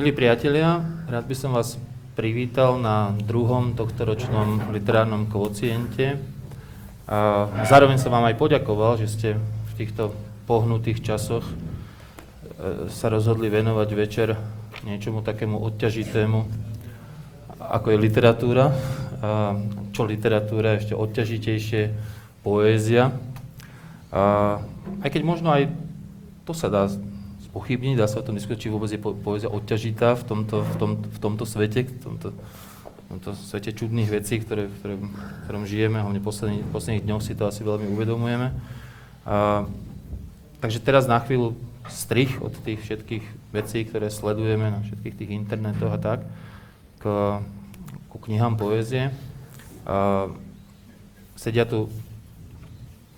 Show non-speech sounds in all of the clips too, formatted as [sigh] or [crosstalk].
Milí priatelia, rád by som vás privítal na druhom tohtoročnom literárnom kvociente. A zároveň som vám aj poďakoval, že ste v týchto pohnutých časoch e, sa rozhodli venovať večer niečomu takému odťažitému, ako je literatúra. A čo literatúra, ešte odťažitejšie poézia. A aj keď možno aj to sa dá spochybniť, dá sa o tom diskutovať, či vôbec je po, poézia odťažitá v tomto, v, tom, v tomto svete, v tomto, v tomto svete čudných vecí, ktoré, v ktorom, v ktorom žijeme, hlavne v posledných, posledných dňoch si to asi veľmi uvedomujeme. A, takže teraz na chvíľu strich od tých všetkých vecí, ktoré sledujeme na všetkých tých internetoch a tak, k, ku knihám poézie. A, sedia tu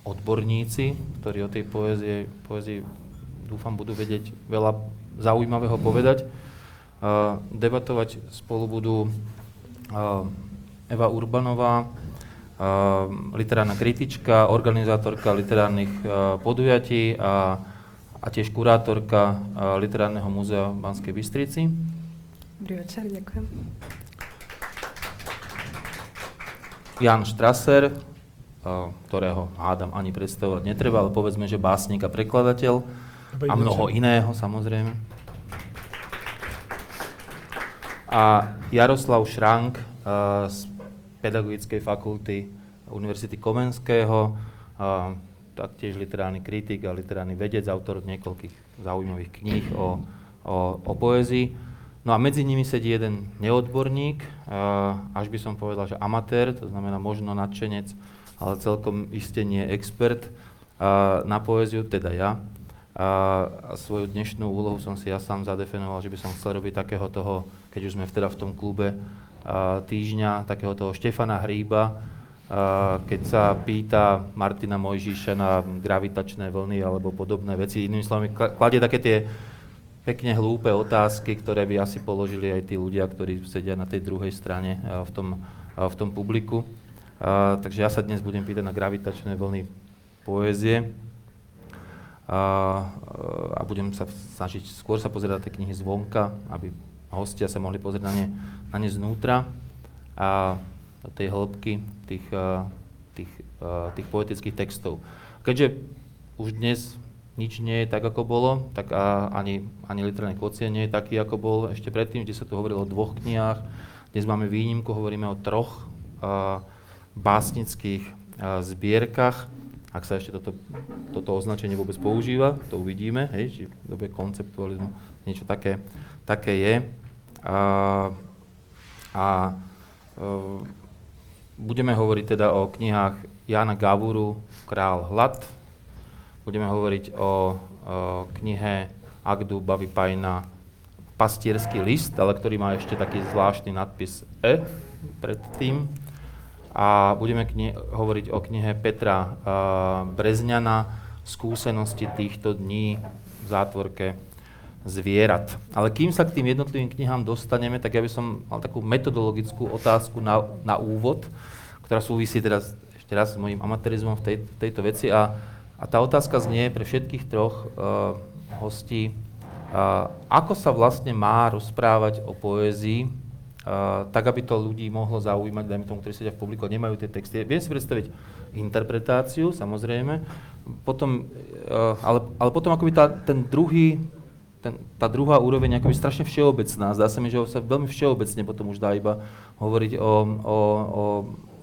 odborníci, ktorí o tej poézie, poézii dúfam, budú vedieť veľa zaujímavého povedať. Uh, debatovať spolu budú uh, Eva Urbanová, uh, literárna kritička, organizátorka literárnych podujatí a, a tiež kurátorka Literárneho múzea v Banskej Bystrici. Dobrý večer, ďakujem. Jan Štraser, ktorého hádam ani predstavovať netreba, ale povedzme, že básnik a prekladateľ a mnoho iného samozrejme. A Jaroslav Šrank uh, z Pedagogickej fakulty Univerzity Komenského, uh, taktiež literárny kritik a literárny vedec, autor niekoľkých zaujímavých kníh o, o, o poézii. No a medzi nimi sedí jeden neodborník, uh, až by som povedal, že amatér, to znamená možno nadšenec, ale celkom iste nie expert na poéziu, teda ja. A, svoju dnešnú úlohu som si ja sám zadefinoval, že by som chcel robiť takého toho, keď už sme teda v tom klube a, týždňa, takého toho Štefana Hríba, a, keď sa pýta Martina Mojžiša na gravitačné vlny alebo podobné veci. Inými slovami, kladie také tie pekne hlúpe otázky, ktoré by asi položili aj tí ľudia, ktorí sedia na tej druhej strane v tom, v tom publiku. A, takže ja sa dnes budem pýtať na gravitačné vlny poézie a, a budem sa snažiť skôr sa pozerať na tie knihy zvonka, aby hostia sa mohli pozrieť na ne, na ne znútra a tej hĺbky tých, tých, tých poetických textov. Keďže už dnes nič nie je tak, ako bolo, tak a, ani, ani literárny kvocien nie je taký, ako bol ešte predtým, kde sa tu hovorilo o dvoch knihách. Dnes máme výnimku, hovoríme o troch a, básnických a, zbierkach ak sa ešte toto, toto označenie vôbec používa, to uvidíme, hej, či v dobe konceptualizmu niečo také, také je. A, a uh, budeme hovoriť teda o knihách Jana Gavuru, Král hlad, budeme hovoriť o, o knihe Agdu Bavipajna Pastierský list, ale ktorý má ešte taký zvláštny nadpis E predtým a budeme kni- hovoriť o knihe Petra uh, Brezňana Skúsenosti týchto dní v zátvorke zvierat. Ale kým sa k tým jednotlivým knihám dostaneme, tak ja by som mal takú metodologickú otázku na, na úvod, ktorá súvisí teraz ešte raz s mojim amatérizmom v tej, tejto veci. A, a tá otázka znie pre všetkých troch uh, hostí, uh, ako sa vlastne má rozprávať o poézii Tak, aby to ľudí mohlo zaujímať, dajme tomu, ktorí sedia v publiku nemajú tie texty. Viem si predstaviť interpretáciu, samozrejme, potom, uh, ale, ale potom akoby tá, ten druhý, ten, tá druhá úroveň akoby strašne všeobecná. Zdá sa mi, že sa veľmi všeobecne potom už dá iba hovoriť o, o, o,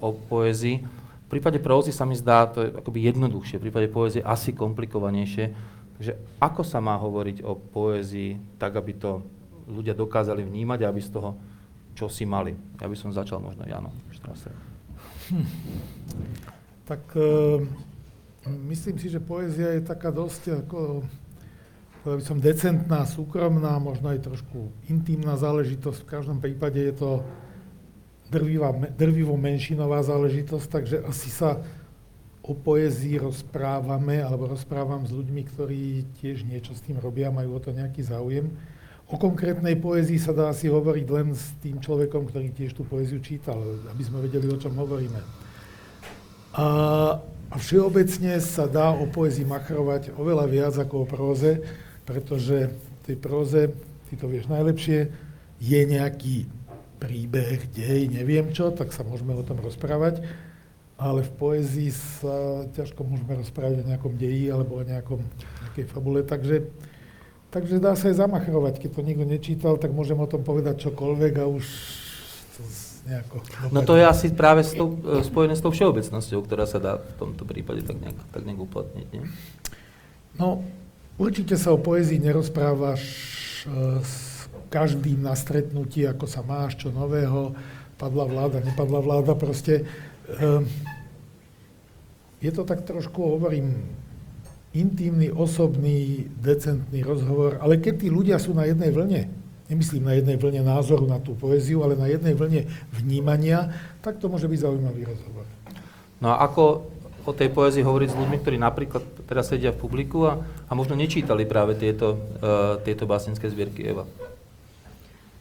o poézii. V prípade prózy sa mi zdá to je akoby jednoduchšie, v prípade poézie asi komplikovanejšie. Takže ako sa má hovoriť o poézii tak, aby to ľudia dokázali vnímať a aby z toho čo si mali. Ja by som začal možno Jano Štraser. Hm. Tak e, myslím si, že poézia je taká dosť ako, by som, decentná, súkromná, možno aj trošku intimná záležitosť. V každom prípade je to drvivá, drvivo menšinová záležitosť, takže asi sa o poézii rozprávame, alebo rozprávam s ľuďmi, ktorí tiež niečo s tým robia, majú o to nejaký záujem. O konkrétnej poézii sa dá asi hovoriť len s tým človekom, ktorý tiež tú poéziu čítal, aby sme vedeli, o čom hovoríme. A, všeobecne sa dá o poézii machrovať oveľa viac ako o próze, pretože v tej próze ty to vieš najlepšie, je nejaký príbeh, dej, neviem čo, tak sa môžeme o tom rozprávať, ale v poézii sa ťažko môžeme rozprávať o nejakom deji alebo o nejakom, nejakej fabule, takže, takže dá sa aj zamachrovať. Keď to nikto nečítal, tak môžem o tom povedať čokoľvek a už to nejako... No to je asi práve s tou, e, spojené s tou všeobecnosťou, ktorá sa dá v tomto prípade tak nejak, tak nejak uplatniť, nie? No, určite sa o poézii nerozprávaš e, s každým na stretnutí, ako sa máš, čo nového, padla vláda, nepadla vláda, proste. E, je to tak trošku, hovorím, intimný, osobný, decentný rozhovor, ale keď tí ľudia sú na jednej vlne, nemyslím na jednej vlne názoru na tú poéziu, ale na jednej vlne vnímania, tak to môže byť zaujímavý rozhovor. No a ako o tej poézii hovoriť s ľuďmi, ktorí napríklad teraz sedia v publiku a, a možno nečítali práve tieto, uh, tieto básnické zbierky Eva?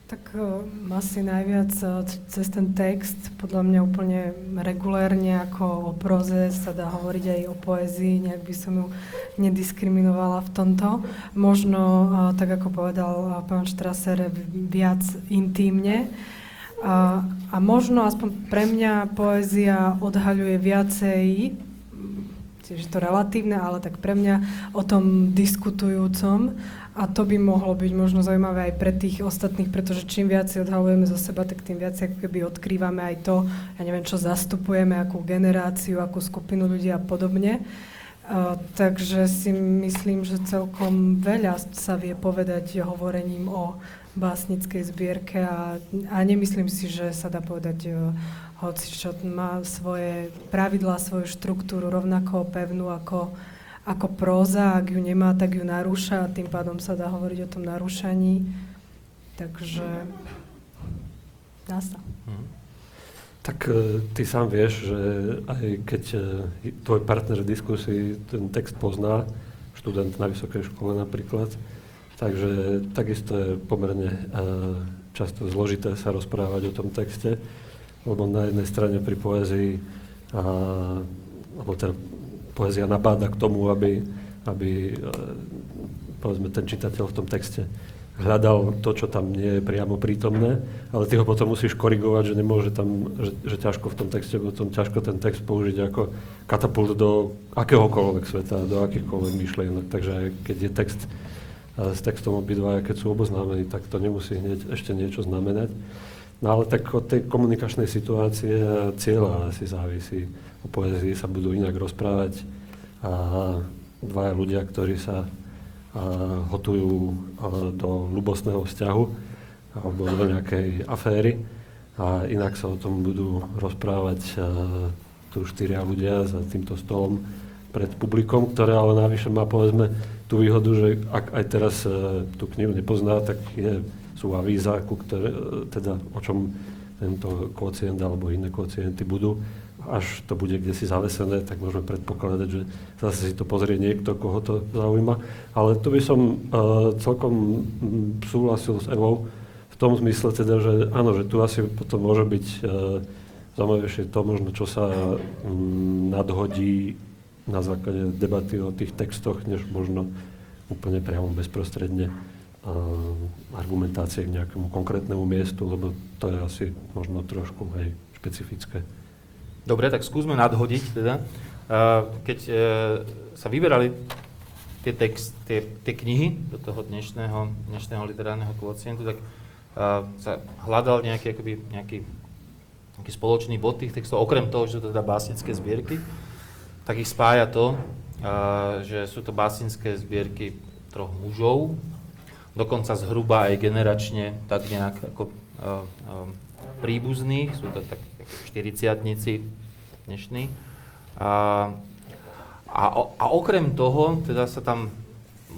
Tak uh, asi najviac uh, cez ten text, podľa mňa úplne regulérne ako o proze sa dá hovoriť aj o poézii, nejak by som ju nediskriminovala v tomto. Možno, uh, tak ako povedal pán Štraser, viac intímne. A, a možno aspoň pre mňa poézia odhaľuje viacej, tiež to relatívne, ale tak pre mňa o tom diskutujúcom a to by mohlo byť možno zaujímavé aj pre tých ostatných, pretože čím viac si odhalujeme zo seba, tak tým viac ako keby odkrývame aj to, ja neviem, čo zastupujeme, akú generáciu, akú skupinu ľudí a podobne. Uh, takže si myslím, že celkom veľa sa vie povedať hovorením o básnickej zbierke a, a nemyslím si, že sa dá povedať uh, hoci čo má svoje pravidlá, svoju štruktúru rovnako pevnú ako ako próza, ak ju nemá, tak ju narúša a tým pádom sa dá hovoriť o tom narúšaní. Takže dá sa. Hmm. Tak e, ty sám vieš, že aj keď e, tvoj partner v diskusii ten text pozná, študent na vysokej škole napríklad, takže takisto je pomerne e, často zložité sa rozprávať o tom texte, lebo na jednej strane pri poézii, alebo teda poézia nabáda k tomu, aby, aby e, povedzme, ten čitateľ v tom texte hľadal to, čo tam nie je priamo prítomné, ale ty ho potom musíš korigovať, že nemôže tam, že, že ťažko v tom texte, potom ťažko ten text použiť ako katapult do akéhokoľvek sveta, do akýchkoľvek myšlienok. Takže keď je text e, s textom obidvaja, keď sú oboznámení, tak to nemusí hneď ešte niečo znamenať. No ale tak od tej komunikačnej situácie a cieľa asi závisí o poezii sa budú inak rozprávať. A dvaja ľudia, ktorí sa hotujú do ľubostného vzťahu alebo do nejakej aféry. A inak sa o tom budú rozprávať tu štyria ľudia za týmto stolom pred publikom, ktoré ale navyše má povedzme tú výhodu, že ak aj teraz tú knihu nepozná, tak je, sú avíza, ku ktoré, teda o čom tento kocient alebo iné kocienty budú až to bude kde si zavesené, tak môžeme predpokladať, že zase si to pozrie niekto, koho to zaujíma. Ale tu by som uh, celkom súhlasil s Evou v tom zmysle teda, že áno, že tu asi potom môže byť uh, zaujímavejšie to možno, čo sa um, nadhodí na základe debaty o tých textoch, než možno úplne priamo bezprostredne uh, argumentácie k nejakému konkrétnemu miestu, lebo to je asi možno trošku aj špecifické. Dobre, tak skúsme nadhodiť teda. Keď e, sa vyberali tie, text, tie, tie knihy do toho dnešného, dnešného literárneho kvocientu, tak sa hľadal nejaký, akoby, nejaký, nejaký spoločný bod tých textov, okrem toho, že sú to teda básnické zbierky, tak ich spája to, že sú to básnické zbierky troch mužov, dokonca zhruba aj generačne tak nejak ako príbuzných, sú to tak 40 dnešní. A, a, a okrem toho, teda sa tam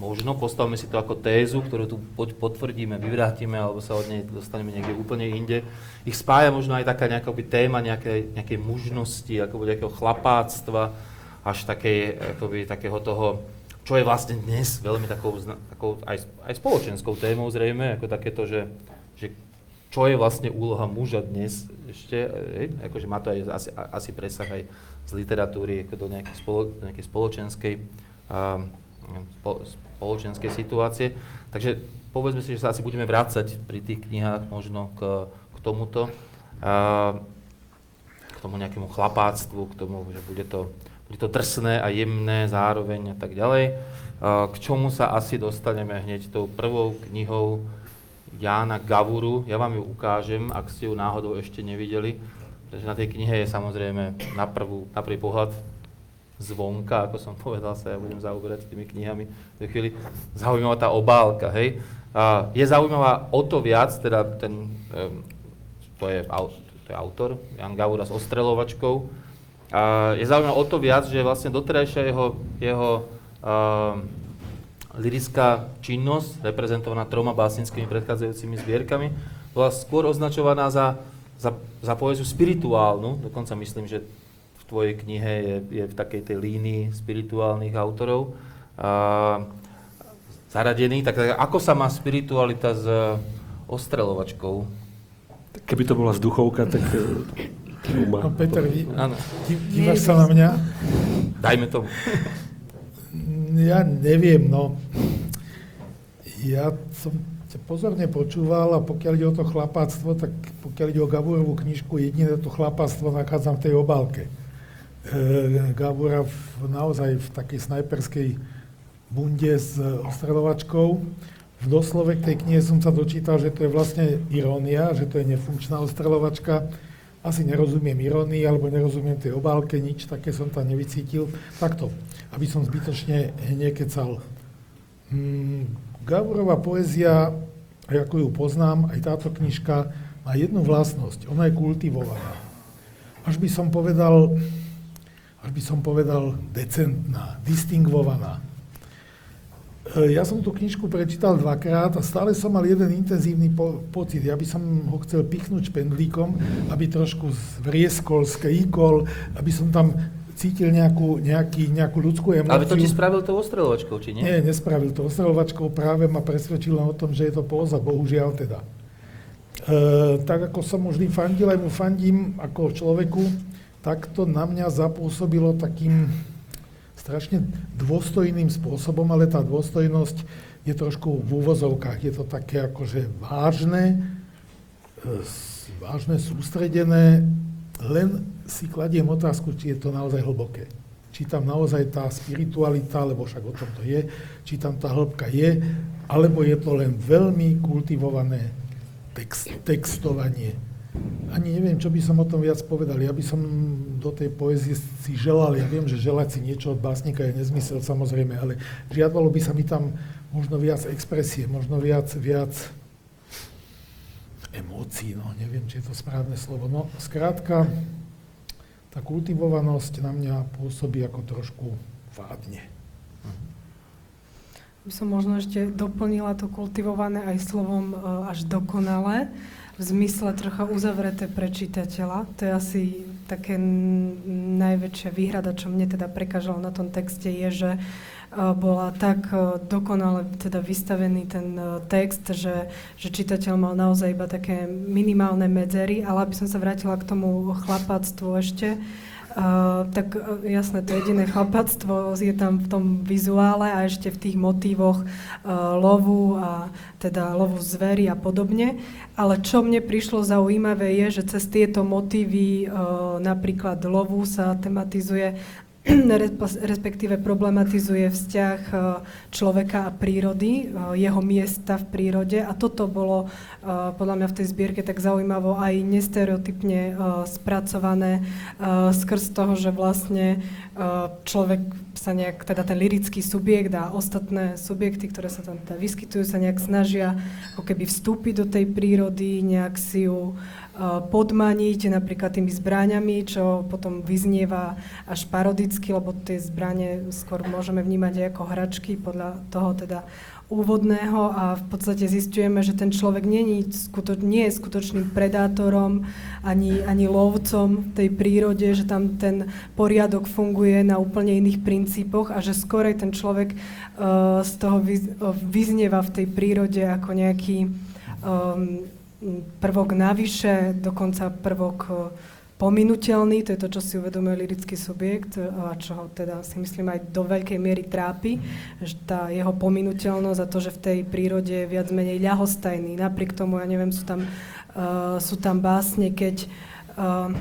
možno, postavme si to ako tézu, ktorú tu potvrdíme, vyvrátime, alebo sa od nej dostaneme niekde úplne inde. Ich spája možno aj taká nejaká téma nejakej, nejakej mužnosti, ako nejakého chlapáctva, až takej, akoby, takého toho, čo je vlastne dnes veľmi takou, takou aj, aj spoločenskou témou zrejme, ako takéto, že čo je vlastne úloha muža dnes ešte, hej, akože má to aj asi, asi presah aj z literatúry ako do nejakej, spolo, do nejakej spoločenskej a, spoločenskej situácie. Takže povedzme si, že sa asi budeme vrácať pri tých knihách možno k, k tomuto, k tomu nejakému chlapáctvu, k tomu, že bude to, bude to drsné a jemné zároveň a tak ďalej. K čomu sa asi dostaneme hneď tou prvou knihou Jána Gavuru. Ja vám ju ukážem, ak ste ju náhodou ešte nevideli. Takže na tej knihe je samozrejme na, prvú, na prvý pohľad zvonka, ako som povedal, sa ja budem zaoberať tými knihami v tej chvíli. Zaujímavá tá obálka, hej. A je zaujímavá o to viac, teda ten, to, je, to je autor, Jan Gavura s ostrelovačkou. A je zaujímavé o to viac, že vlastne doterajšia jeho, jeho um, lirická činnosť, reprezentovaná troma básnickými predchádzajúcimi zbierkami, bola skôr označovaná za, za, za poéziu spirituálnu, dokonca myslím, že tvojej knihe je, je v takej tej línii spirituálnych autorov a, zaradený. Tak, tak ako sa má spiritualita s ostrelovačkou? Keby to bola vzduchovka, tak... Eh, no, Peter, dí, dívaš sa na mňa? Dajme to. Ja neviem, no. Ja som pozorne počúval a pokiaľ ide o to chlapáctvo, tak pokiaľ ide o Gaburovú knižku, jediné to chlapáctvo nachádzam v tej obálke. E, Gabura v, naozaj v takej snajperskej bunde s ostreľovačkou. V doslove k tej knihe som sa dočítal, že to je vlastne irónia, že to je nefunkčná ostreľovačka. Asi nerozumiem irónii, alebo nerozumiem tej obálke, nič také som tam nevycítil. Takto, aby som zbytočne nekecal. Hmm, Gaburová poézia, ako ju poznám, aj táto knižka, má jednu vlastnosť. Ona je kultivovaná. Až by som povedal, až by som povedal, decentná, distingvovaná. E, ja som tú knižku prečítal dvakrát a stále som mal jeden intenzívny po- pocit. Ja by som ho chcel pichnúť špendlíkom, aby trošku zvrieskol, skríkol, aby som tam cítil nejakú, nejaký, nejakú ľudskú emóciu. Ale to ti spravil to ostreľovačkou, či nie? Nie, nespravil to ostreľovačkou, práve ma presvedčil o tom, že je to póza, bohužiaľ teda. E, tak ako som už fandil, aj mu fandím ako človeku, tak to na mňa zapôsobilo takým strašne dôstojným spôsobom, ale tá dôstojnosť je trošku v úvozovkách. Je to také akože vážne, e, vážne, sústredené, len si kladiem otázku, či je to naozaj hlboké. Či tam naozaj tá spiritualita, lebo však o tom to je, či tam tá hĺbka je, alebo je to len veľmi kultivované text, textovanie ani neviem, čo by som o tom viac povedal. Ja by som do tej poezie si želal, ja viem, že želať si niečo od básnika je nezmysel samozrejme, ale žiadalo by sa mi tam možno viac expresie, možno viac, viac emócií, no neviem, či je to správne slovo. No, skrátka, tá kultivovanosť na mňa pôsobí ako trošku vádne. By som možno ešte doplnila to kultivované aj slovom e, až dokonale v zmysle trocha uzavreté pre čitateľa. To je asi také najväčšia výhrada, čo mne teda prekážalo na tom texte, je, že bola tak dokonale teda vystavený ten text, že, že čitateľ mal naozaj iba také minimálne medzery, ale aby som sa vrátila k tomu chlapáctvu ešte, Uh, tak uh, jasné, to jediné chlapactvo je tam v tom vizuále a ešte v tých motívoch uh, lovu a teda lovu zvery a podobne. Ale čo mne prišlo zaujímavé je, že cez tieto motívy napríklad lovu sa tematizuje [clears throat] respektíve problematizuje vzťah e, človeka a prírody, e, jeho miesta v prírode. A toto bolo e, podľa mňa v tej zbierke tak zaujímavo aj nestereotypne spracované skrz toho, že vlastne človek sa nejak, teda ten lirický subjekt a ostatné subjekty, ktoré sa tam teda vyskytujú, sa nejak snažia ako keby vstúpiť do tej prírody, nejak si ju podmaniť napríklad tými zbráňami, čo potom vyznieva až parodicky, lebo tie zbranie skôr môžeme vnímať ako hračky podľa toho teda úvodného. A v podstate zistujeme, že ten človek nie, skuto, nie je skutočným predátorom ani, ani lovcom v tej prírode, že tam ten poriadok funguje na úplne iných princípoch a že skorej ten človek uh, z toho vyz, uh, vyznieva v tej prírode ako nejaký um, prvok navyše, dokonca prvok pominuteľný, to je to, čo si uvedomuje lirický subjekt a čo ho teda si myslím aj do veľkej miery trápi, že tá jeho pominuteľnosť a to, že v tej prírode je viac menej ľahostajný. Napriek tomu, ja neviem, sú tam, uh, sú tam básne, keď uh,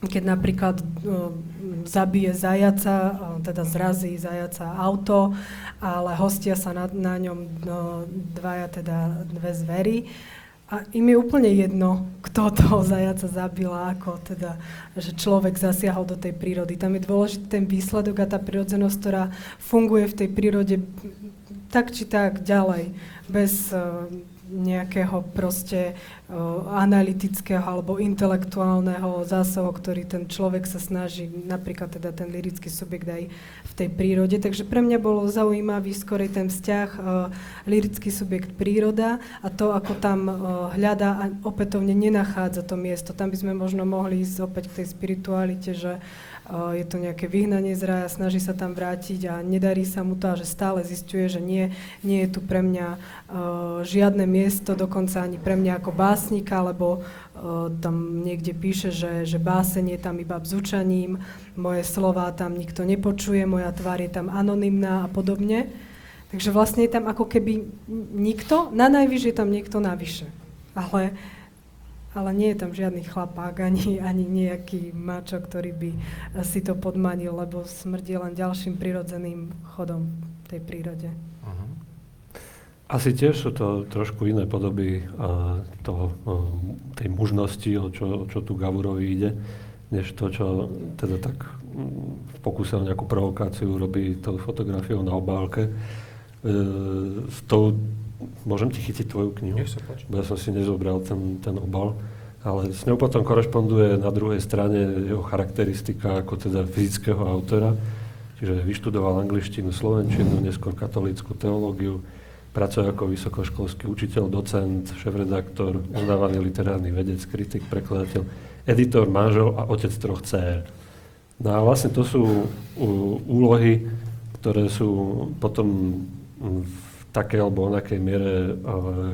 keď napríklad uh, zabije zajaca, uh, teda zrazí zajaca auto, ale hostia sa na, na ňom uh, dvaja, teda dve zvery. A im je úplne jedno, kto toho zajaca zabil a ako teda, že človek zasiahol do tej prírody. Tam je dôležitý ten výsledok a tá prírodzenosť, ktorá funguje v tej prírode tak či tak ďalej, bez uh, nejakého proste uh, analytického alebo intelektuálneho zásahu, ktorý ten človek sa snaží, napríklad teda ten lirický subjekt aj v tej prírode. Takže pre mňa bolo zaujímavý skorej ten vzťah uh, lirický subjekt príroda a to, ako tam uh, hľadá a opätovne nenachádza to miesto. Tam by sme možno mohli ísť opäť k tej spiritualite, že je to nejaké vyhnanie z raja, snaží sa tam vrátiť a nedarí sa mu to a že stále zistuje, že nie, nie je tu pre mňa uh, žiadne miesto, dokonca ani pre mňa ako básnika, lebo uh, tam niekde píše, že, že báseň je tam iba bzučaním, moje slova tam nikto nepočuje, moja tvár je tam anonymná a podobne. Takže vlastne je tam ako keby nikto, na najvyš je tam niekto navyše. Ale ale nie je tam žiadny chlapák, ani, ani nejaký mačo, ktorý by si to podmanil, lebo smrť je len ďalším prirodzeným chodom tej prírode. Asi tiež sú to trošku iné podoby uh, toho, uh, tej mužnosti, o čo, o čo tu Gavurovi ide, než to, čo teda tak um, v pokuse nejakú provokáciu robí tou fotografiou na obálke. Uh, s tou Môžem ti chytiť tvoju knihu? Nech sa páči. Bo ja som si nezobral ten, ten obal. Ale s ňou potom korešponduje na druhej strane jeho charakteristika ako teda fyzického autora. Čiže vyštudoval angličtinu, slovenčinu, neskôr katolícku teológiu, pracuje ako vysokoškolský učiteľ, docent, šéf-redaktor, uznávaný literárny vedec, kritik, prekladateľ, editor, manžel a otec troch dcer. No a vlastne to sú úlohy, ktoré sú potom v takej alebo onakej miere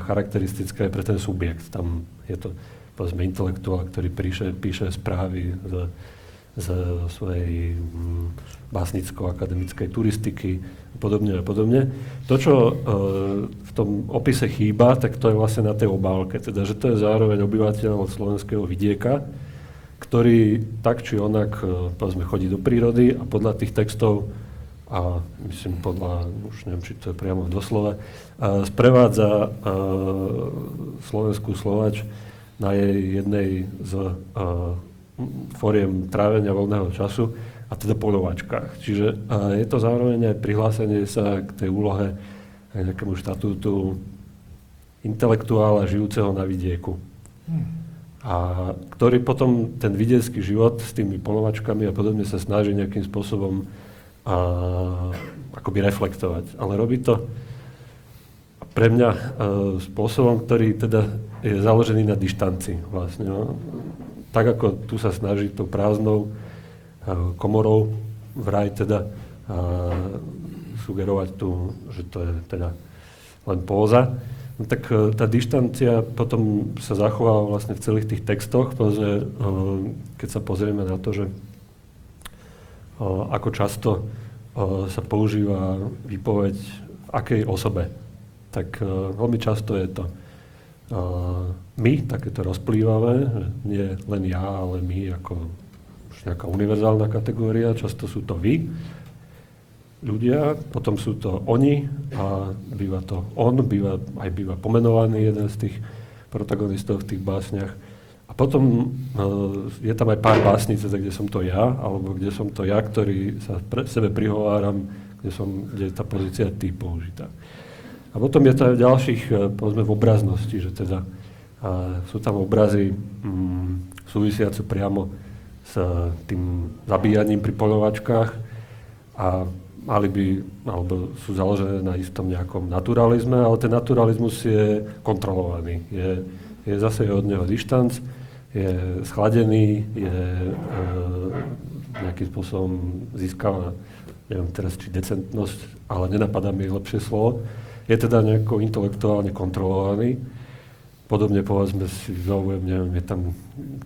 charakteristické pre ten subjekt. Tam je to povedzme intelektuál, ktorý píše, píše správy z, z svojej mm, básnicko-akademickej turistiky a podobne a podobne. To, čo e, v tom opise chýba, tak to je vlastne na tej obálke, teda, že to je zároveň obyvateľ slovenského vidieka, ktorý tak či onak, e, povedzme, chodí do prírody a podľa tých textov a myslím podľa, už neviem, či to je priamo v doslove, sprevádza slovenskú Slovač na jej jednej z foriem trávenia voľného času, a teda po lovačkách. Čiže je to zároveň aj prihlásenie sa k tej úlohe aj nejakému štatútu intelektuála žijúceho na vidieku. Hmm. A ktorý potom ten vidiecký život s tými polovačkami a podobne sa snaží nejakým spôsobom a akoby reflektovať. Ale robí to pre mňa uh, spôsobom, ktorý teda je založený na dištanci vlastne. No. Tak ako tu sa snaží tou prázdnou uh, komorou vraj teda uh, sugerovať tu, že to je teda len póza, no tak uh, tá dištancia potom sa zachováva vlastne v celých tých textoch, pretože keď sa pozrieme na to, že ako často sa používa výpoveď v akej osobe. Tak veľmi často je to my, takéto rozplývavé, nie len ja, ale my ako už nejaká univerzálna kategória, často sú to vy, ľudia, potom sú to oni a býva to on, býva, aj býva pomenovaný jeden z tých protagonistov v tých básniach. A potom uh, je tam aj pár básnic, kde som to ja, alebo kde som to ja, ktorý sa pre sebe prihováram, kde, som, kde je tá pozícia ty použitá. A potom je v ďalších, uh, povedzme, v obraznosti, že teda uh, sú tam obrazy um, súvisiace priamo s uh, tým zabíjaním pri polovačkách a mali by, alebo sú založené na istom nejakom naturalizme, ale ten naturalizmus je kontrolovaný. Je, je zase od neho dištanc, je schladený, je e, nejakým spôsobom získava, neviem teraz či decentnosť, ale nenapadá mi lepšie slovo, je teda nejako intelektuálne kontrolovaný. Podobne povedzme si zaujem, neviem, je tam,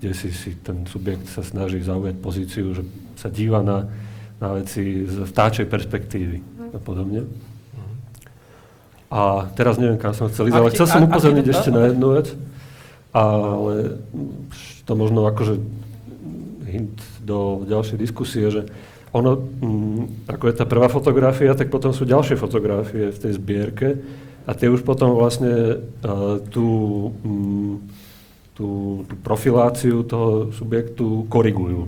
kde si, si ten subjekt sa snaží zaujať pozíciu, že sa díva na, na veci z vtáčej perspektívy a podobne. A teraz neviem, kam som chcel ísť, ale chcel som upozorniť ešte na jednu vec, ale to možno akože hint do ďalšej diskusie, že ono, mm, ako je tá prvá fotografia, tak potom sú ďalšie fotografie v tej zbierke, a tie už potom vlastne uh, tú, um, tú, tú profiláciu toho subjektu korigujú.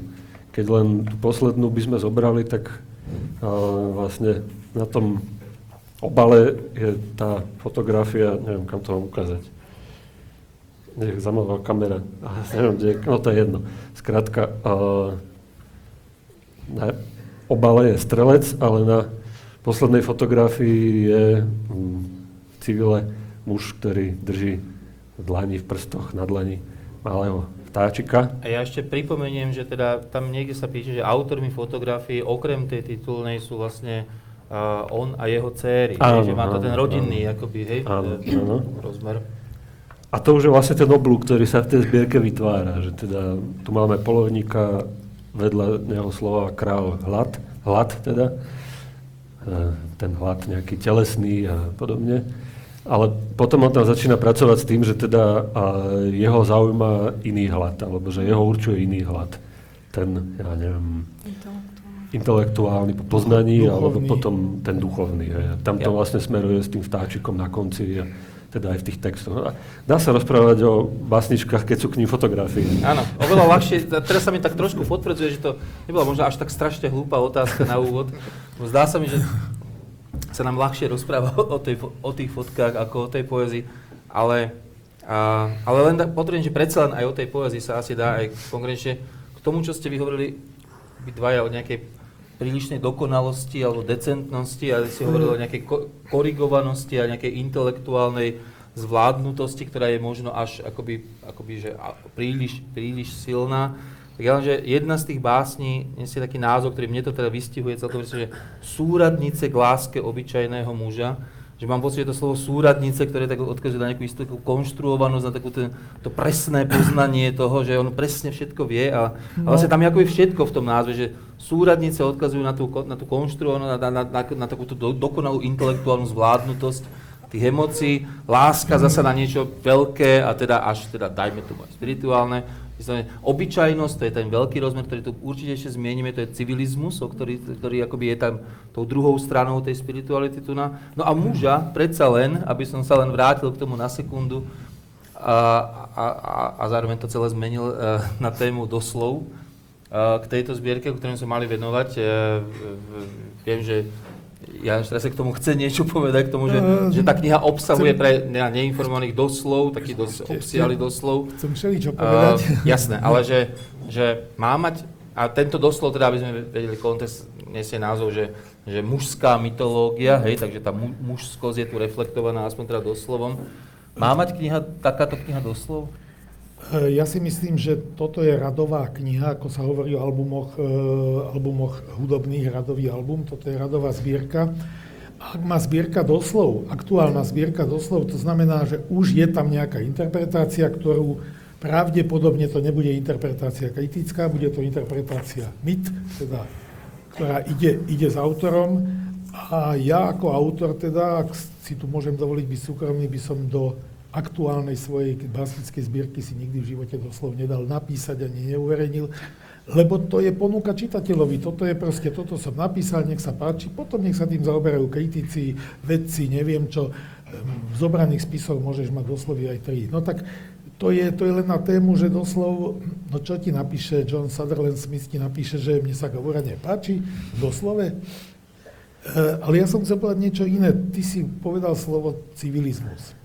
Keď len tú poslednú by sme zobrali, tak uh, vlastne na tom obale je tá fotografia, neviem, kam to mám ukázať. Nech zamluvá kamera. [laughs] Neviem, kde, no to je jedno. Skrátka, uh, na obale je strelec, ale na poslednej fotografii je um, civile muž, ktorý drží v dlani, v prstoch, na dlani malého vtáčika. A ja ešte pripomeniem, že teda tam niekde sa píše, že autormi fotografie okrem tej titulnej sú vlastne uh, on a jeho céry. Áno, že má to áno, ten rodinný áno. akoby, hej, áno, áno. rozmer. A to už je vlastne ten oblúk, ktorý sa v tej zbierke vytvára, že teda tu máme polovníka vedľa neho slova král hlad, hlad teda, ten hlad nejaký telesný a podobne. Ale potom on tam začína pracovať s tým, že teda jeho zaujíma iný hlad, alebo že jeho určuje iný hlad. Ten, ja neviem, intelektuálny po poznaní, duchovný. alebo potom ten duchovný. Hej. Tam to ja. vlastne smeruje s tým vtáčikom na konci, a teda aj v tých textoch. A dá sa rozprávať o básničkách, keď sú k ním fotografie. Áno, oveľa ľahšie. Teraz sa mi tak trošku potvrdzuje, že to nebola možno až tak strašne hlúpa otázka na úvod. Zdá sa mi, že sa nám ľahšie rozpráva o, tej, o tých fotkách ako o tej poezii, ale, a, ale len potrebujem, že predsa len aj o tej poezii sa asi dá aj konkrétne k tomu, čo ste vyhovorili vy dvaja o nejakej prílišnej dokonalosti alebo decentnosti a si hovorili o nejakej ko- korigovanosti a nejakej intelektuálnej zvládnutosti, ktorá je možno až akoby, akoby že príliš, príliš silná. Tak ja že jedna z tých básní nesie taký názov, ktorý mne to teda vystihuje celkom, že súradnice k láske obyčajného muža, že mám pocit, že to slovo súradnice, ktoré tak odkazuje na nejakú istú konštruovanosť, na takú ten, to presné poznanie toho, že on presne všetko vie a, no. a vlastne tam je ako všetko v tom názve, že súradnice odkazujú na tú, na tú konštruovanosť, na, na, na, na takúto do, dokonalú intelektuálnu zvládnutosť tých emócií, láska zasa na niečo veľké a teda až teda dajme to spirituálne, Obyčajnosť, to je ten veľký rozmer, ktorý tu určite ešte zmienime, to je civilizmus, o ktorý, ktorý akoby je tam tou druhou stranou tej spirituality tu na. No a muža, predsa len, aby som sa len vrátil k tomu na sekundu a, a, a, a zároveň to celé zmenil uh, na tému doslov, k tejto zbierke, o ktorej sme mali venovať. Uh, viem, že ja teraz k tomu chcem niečo povedať, k tomu, že, uh, že tá kniha obsahuje pre ne, neinformovaných doslov, taký dos, obsiahly doslov. Chcem všeličo povedať. Uh, jasné, ale že, že má mať, a tento doslov, teda aby sme vedeli kontext, nesie názov, že, že mužská mytológia, hej, takže tá mu, mužskosť je tu reflektovaná aspoň teda doslovom. Má mať kniha, takáto kniha doslov? Eh, ja si myslím, že toto je radová kniha, ako sa hovorí o albumoch, eh, albumoch hudobných, radový album, toto je radová zbierka. Ak má zbierka doslov, aktuálna zbierka doslov, to znamená, že už je tam nejaká interpretácia, ktorú pravdepodobne to nebude interpretácia kritická, bude to interpretácia myt, teda, ktorá ide, ide s autorom. A ja ako autor, teda, ak si tu môžem dovoliť byť súkromný, by som do aktuálnej svojej básnickej zbierky si nikdy v živote doslov nedal napísať ani neuverejnil, lebo to je ponuka čitateľovi. Toto je proste, toto som napísal, nech sa páči, potom nech sa tým zaoberajú kritici, vedci, neviem čo. V zobraných spisoch môžeš mať doslovy aj tri. No tak to je, to je len na tému, že doslov, no čo ti napíše, John Sutherland Smith ti napíše, že mne sa govora nepáči, doslove. E, ale ja som chcel povedať niečo iné. Ty si povedal slovo civilizmus.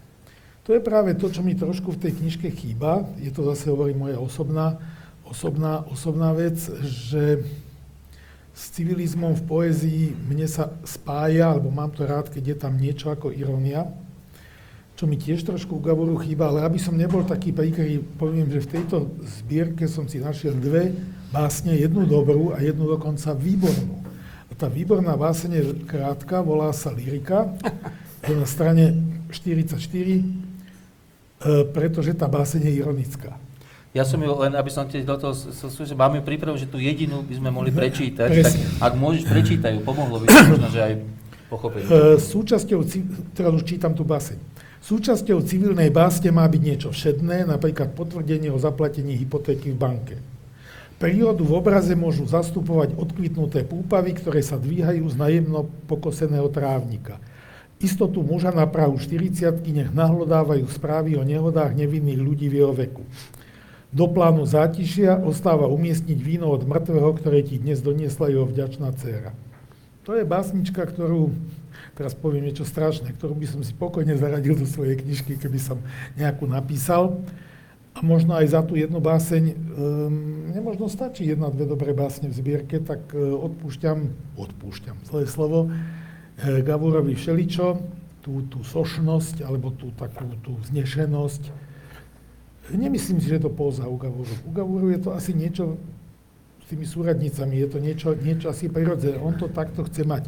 To je práve to, čo mi trošku v tej knižke chýba. Je to zase, hovorím, moja osobná, osobná, osobná vec, že s civilizmom v poézii mne sa spája, alebo mám to rád, keď je tam niečo ako irónia, čo mi tiež trošku v Gaboru chýba, ale aby som nebol taký príkry, poviem, že v tejto zbierke som si našiel dve básne, jednu dobrú a jednu dokonca výbornú. A tá výborná básne je krátka, volá sa Lyrika, je na strane 44, pretože tá báseň je ironická. Ja som ju len, aby som ti do toho, máme prípravu, že tú jedinú by sme mohli prečítať, Presne. tak ak môžeš, prečítaj ju, pomohlo by to možno, že aj pochopiť. E, súčasťou, teraz už čítam tú báseň. Súčasťou civilnej básne má byť niečo všedné, napríklad potvrdenie o zaplatení hypotéky v banke. Prírodu v obraze môžu zastupovať odkvitnuté púpavy, ktoré sa dvíhajú z najemno pokoseného trávnika. Istotu muža na prahu 40 nech nahlodávajú správy o nehodách nevinných ľudí v jeho veku. Do plánu zátišia ostáva umiestniť víno od mŕtvého, ktoré ti dnes doniesla jeho vďačná dcéra. To je básnička, ktorú, teraz poviem niečo strašné, ktorú by som si pokojne zaradil do svojej knižky, keby som nejakú napísal. A možno aj za tú jednu báseň, um, nemožno stačí jedna, dve dobré básne v zbierke, tak uh, odpúšťam, odpúšťam, zlé slovo, Gavúrovi všeličo, tú, tú sošnosť, alebo tú takú tú vznešenosť. Nemyslím si, že je to póza u Gavúru. U Gavúru je to asi niečo s tými súradnicami, je to niečo, niečo asi prirodzené. On to takto chce mať.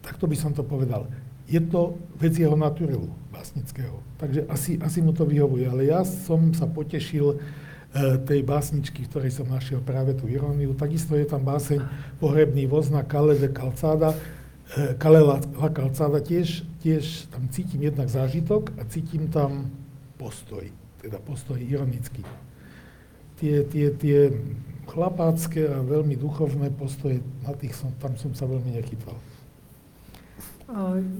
Takto by som to povedal. Je to vec jeho naturelu básnického. Takže asi, asi mu to vyhovuje. Ale ja som sa potešil e, tej básničky, v ktorej som našiel práve tú iróniu. Takisto je tam báseň Pohrebný voz na Kale de Calzada. E, Kale la, la Calzada tiež, tiež tam cítim jednak zážitok a cítim tam postoj. Teda postoj ironický. Tie, tie, tie chlapácké a veľmi duchovné postoje, na tých som, tam som sa veľmi nechytal.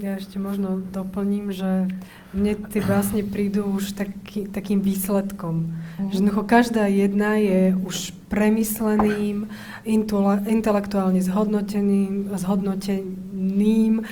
Ja ešte možno doplním, že mne tie básne prídu už taký, takým výsledkom. Že jednoducho každá jedna je už premysleným, intule, intelektuálne zhodnoteným, zhodnoteným, e,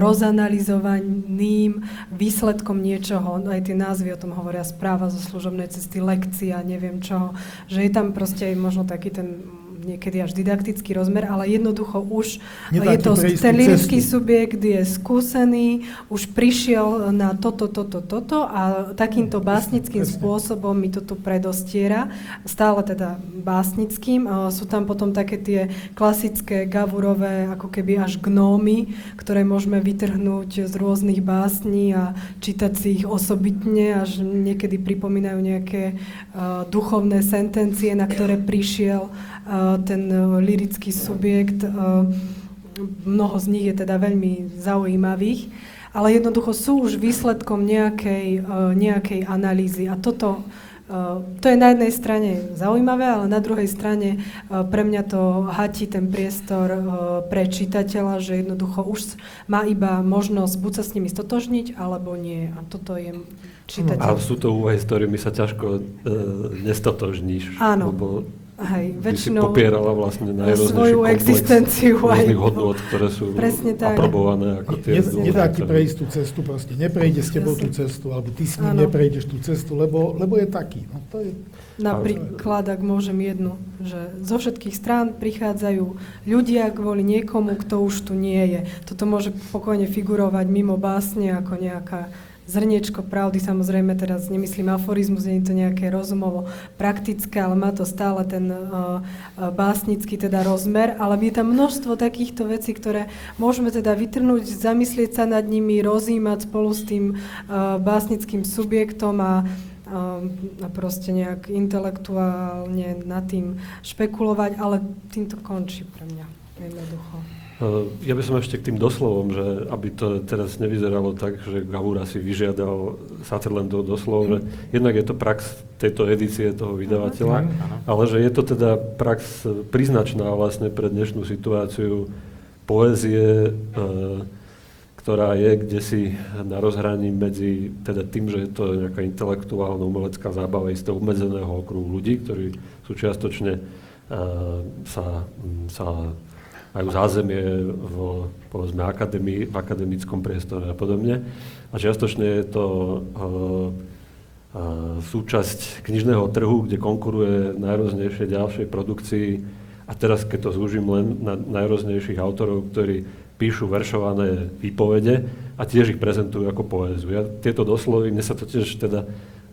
rozanalizovaným výsledkom niečoho. Aj tie názvy o tom hovoria správa zo služobnej cesty, lekcia, neviem čo. Že je tam proste aj možno taký ten niekedy až didaktický rozmer, ale jednoducho už Nedá je to, ten lirický cestu. subjekt je skúsený, už prišiel na toto, toto, toto a takýmto básnickým Presne. spôsobom mi to tu predostiera, stále teda básnickým. Sú tam potom také tie klasické gavurové, ako keby až gnómy, ktoré môžeme vytrhnúť z rôznych básní a čítať si ich osobitne, až niekedy pripomínajú nejaké uh, duchovné sentencie, na ktoré prišiel ten uh, lirický subjekt. Uh, mnoho z nich je teda veľmi zaujímavých, ale jednoducho sú už výsledkom nejakej, uh, nejakej analýzy. A toto to je na jednej strane zaujímavé, ale na druhej strane pre mňa to hatí ten priestor pre čitateľa, že jednoducho už má iba možnosť buď sa s nimi stotožniť, alebo nie. A toto je čitateľ. A sú to úvahy, s ktorými sa ťažko e, nestotožníš. Áno. Lebo Hej, väčšinou popierala vlastne svoju existenciu aj- hodnôt, ktoré sú Presne tak. aprobované ako tie. Ne, nedá ti prejsť tú cestu proste, neprejde s tebou tú cestu, alebo ty s ním Áno. neprejdeš tú cestu, lebo, lebo je taký. No to je, Napríklad, ak môžem jednu, že zo všetkých strán prichádzajú ľudia kvôli niekomu, kto už tu nie je. Toto môže pokojne figurovať mimo básne ako nejaká zrniečko pravdy, samozrejme teraz nemyslím aforizmus, nie je to nejaké rozumovo praktické, ale má to stále ten uh, básnický teda rozmer, ale je tam množstvo takýchto vecí, ktoré môžeme teda vytrhnúť, zamyslieť sa nad nimi, rozímať spolu s tým uh, básnickým subjektom a a proste nejak intelektuálne nad tým špekulovať, ale týmto končí pre mňa jednoducho. Ja by som ešte k tým doslovom, že aby to teraz nevyzeralo tak, že Gavura si vyžiadal Sutherlandov doslov, že jednak je to prax tejto edície toho vydavateľa, Áno. ale že je to teda prax príznačná vlastne pre dnešnú situáciu poézie, e, ktorá je kde si na rozhraní medzi teda tým, že je to nejaká intelektuálna umelecká zábava istého obmedzeného okruhu ľudí, ktorí sú čiastočne e, sa, sa majú zázemie v, povedzme, akadémii, v akademickom priestore a podobne. A čiastočne je to e, e, súčasť knižného trhu, kde konkuruje najrôznejšie ďalšej produkcii. A teraz, keď to zúžim len na najrôznejších autorov, ktorí píšu veršované výpovede a tiež ich prezentujú ako poézu. Ja tieto doslovy, mne sa to tiež teda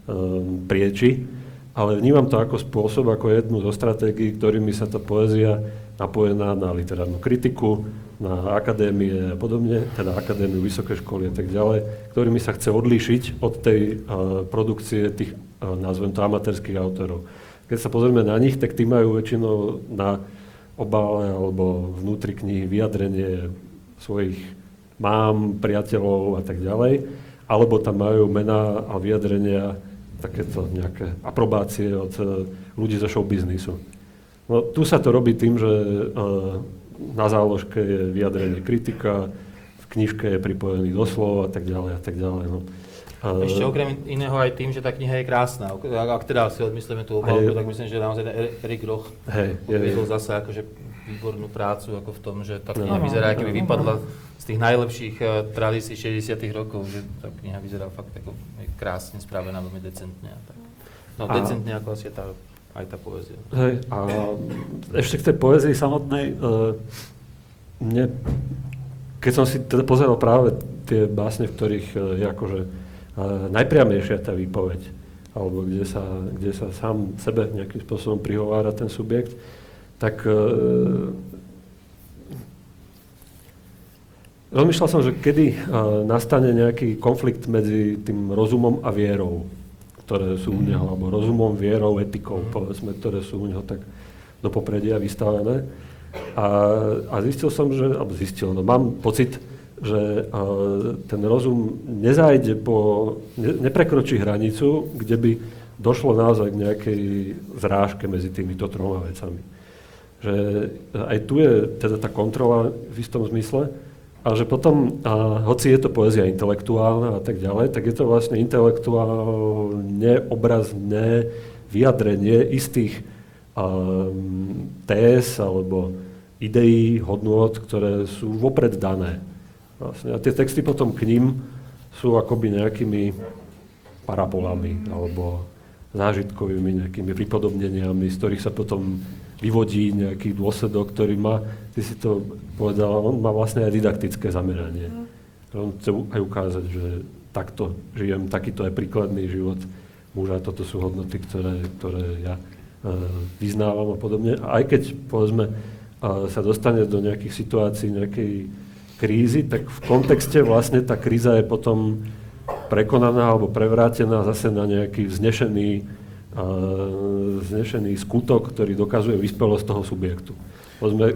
um, prieči, ale vnímam to ako spôsob, ako jednu zo stratégií, ktorými sa tá poézia napojená na literárnu kritiku, na akadémie a podobne, teda akadémiu, vysoké školy a tak ďalej, ktorými sa chce odlíšiť od tej uh, produkcie tých, uh, nazvem to, amatérských autorov. Keď sa pozrieme na nich, tak tí majú väčšinou na obále alebo vnútri knihy vyjadrenie svojich mám, priateľov a tak ďalej, alebo tam majú mená a vyjadrenia takéto nejaké aprobácie od e, ľudí zo showbiznisu. No, tu sa to robí tým, že na záložke je vyjadrenie kritika, v knižke je pripojený doslov a tak ďalej a tak ďalej. No. Ešte okrem iného aj tým, že tá kniha je krásna. Ak teda si odmyslíme tú obálku, tak myslím, že naozaj Erik Roch odviezol zase akože výbornú prácu ako v tom, že tá kniha no, vyzerá, keby vypadla z tých najlepších uh, tradícií 60 rokov, že tá kniha vyzerá fakt ako krásne spravená, veľmi decentne. A tak. No a... decentne ako asi je tá, aj tá poézia. Hej, a ešte k tej poézii samotnej, uh, mne, keď som si teda pozeral práve tie básne, v ktorých uh, je akože uh, najpriamejšia tá výpoveď, alebo kde sa, kde sa sám sebe nejakým spôsobom prihovára ten subjekt, tak e, rozmýšľal som, že kedy e, nastane nejaký konflikt medzi tým rozumom a vierou, ktoré sú u neho, alebo rozumom, vierou, etikou, povedzme, ktoré sú u neho tak do popredia vystavené. A, a zistil som, že, alebo zistil, no mám pocit, že uh, ten rozum nezájde po, ne, neprekročí hranicu, kde by došlo naozaj k nejakej zrážke medzi týmito troma vecami že aj tu je teda tá kontrola v istom zmysle, ale že potom, a hoci je to poézia intelektuálna a tak ďalej, tak je to vlastne intelektuálne obrazné vyjadrenie istých um, téz alebo ideí, hodnôt, ktoré sú vopred dané. Vlastne. A tie texty potom k ním sú akoby nejakými parabolami alebo zážitkovými nejakými pripodobneniami, z ktorých sa potom vyvodí nejaký dôsledok, ktorý má, ty si to povedala, on má vlastne aj didaktické zameranie. Mm. On chce aj ukázať, že takto žijem, takýto je príkladný život muža, toto sú hodnoty, ktoré, ktoré ja uh, vyznávam a podobne. A aj keď, povedzme, uh, sa dostane do nejakých situácií, nejakej krízy, tak v kontexte vlastne tá kríza je potom prekonaná alebo prevrátená zase na nejaký vznešený znešený skutok, ktorý dokazuje vyspelosť toho subjektu. Pozme,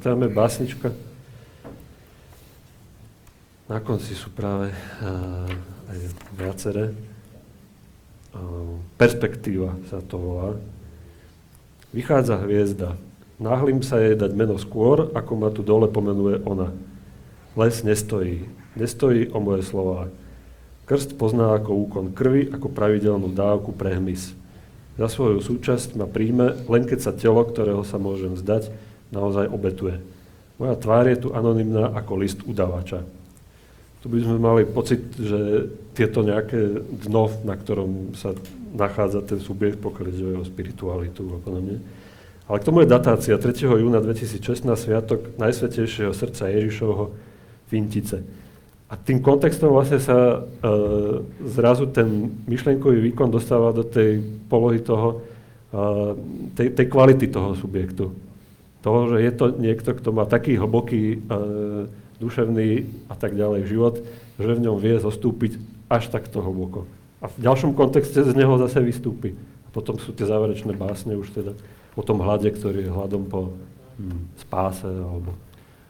tam je básnička. Na konci sú práve aj viaceré. Perspektíva sa to volá. Vychádza hviezda. Náhlim sa jej dať meno skôr, ako ma tu dole pomenuje ona. Les nestojí. Nestojí o moje slova. Krst pozná ako úkon krvi, ako pravidelnú dávku pre hmyz. Za svoju súčasť ma príjme, len keď sa telo, ktorého sa môžem zdať, naozaj obetuje. Moja tvár je tu anonymná ako list udavača. Tu by sme mali pocit, že tieto nejaké dno, na ktorom sa nachádza ten subjekt, pokiaľ ide o spiritualitu a podobne. Ale k tomu je datácia 3. júna 2016, sviatok Najsvetejšieho srdca Ježišovho Vintice. A tým kontextom vlastne sa e, zrazu ten myšlienkový výkon dostáva do tej polohy toho, e, tej, tej kvality toho subjektu. Toho, že je to niekto, kto má taký hlboký e, duševný a tak ďalej život, že v ňom vie zostúpiť až takto hlboko. A v ďalšom kontexte z neho zase vystúpi. A potom sú tie záverečné básne už teda o tom hlade, ktorý je hladom po hm, spáse alebo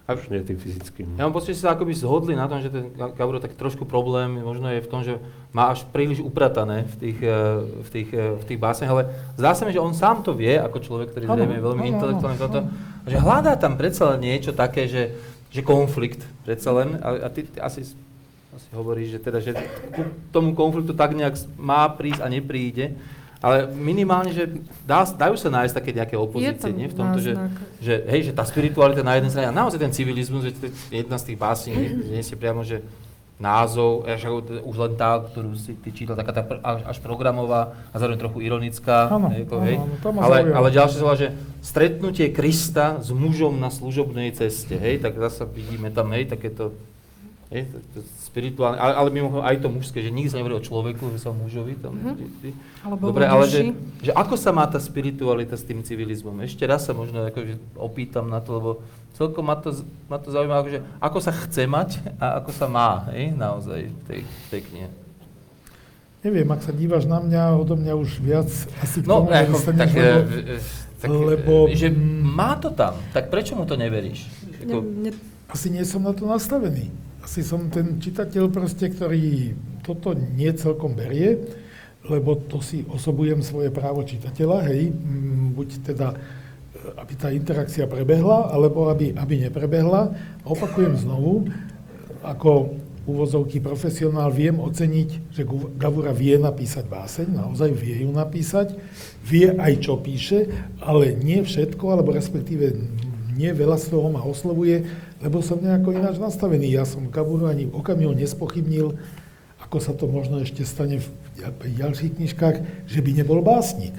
a už nie tým fyzickým. Ja mám pocit, že sa akoby zhodli na tom, že ten Gabro tak trošku problém možno je v tom, že má až príliš upratané v tých, eh, v tých, eh, v tých básniach, ale zdá sa mi, že on sám to vie, ako človek, ktorý zrejme je veľmi intelektuálny toto, že hľadá tam predsa len niečo také, že, že konflikt predsa len, a, a ty, ty asi, asi hovoríš, že, teda, že k tomu konfliktu tak nejak má prísť a nepríde. Ale minimálne, že dá, dajú sa nájsť také nejaké opozície, nie? V tomto, že, že, hej, že tá spiritualita na jednej strane, a naozaj ten civilizmus, že jedna z tých básní, nie si priamo, že názov, až už len tá, ktorú si ty čítal, taká tá až, až programová a zároveň trochu ironická. Áno, áno, hej. ale, ale ďalšie slova, že stretnutie Krista s mužom na služobnej ceste, hej, tak zase vidíme tam, hej, takéto To spirituálne, ale, ale mimochodom aj to mužské, že nikdy sa nehovorí o človeku, že sa o mužovi. Tam, Mhm. ty, ty. Alebo Dobre, ale že, že ako sa má tá spiritualita s tým civilizmom? Ešte raz sa možno akože opýtam na to, lebo celkom ma to, ma to zaujíma, akože, ako sa chce mať a ako sa má, hej, naozaj tej, tej knihe. Neviem, ak sa dívaš na mňa, odo mňa už viac asi k No, tomu ako, tak, lebo e, e, tak lebo, e, že má to tam, tak prečo mu to neveríš? Ne, Ako, ne, asi nie som na to nastavený. Asi som ten čitateľ proste, ktorý toto nie celkom berie, lebo to si osobujem svoje právo čitateľa, hej, mm, buď teda, e, aby tá interakcia prebehla, alebo aby, aby neprebehla. Opakujem znovu, ako úvozovky profesionál viem oceniť, že Gavura vie napísať báseň, naozaj vie ju napísať, vie aj čo píše, ale nie všetko, alebo respektíve nie veľa z toho ma oslovuje, lebo som nejako ináč nastavený. Ja som Gavuru ani okamihu nespochybnil, ako sa to možno ešte stane v ďalších knižkách, že by nebol básnik.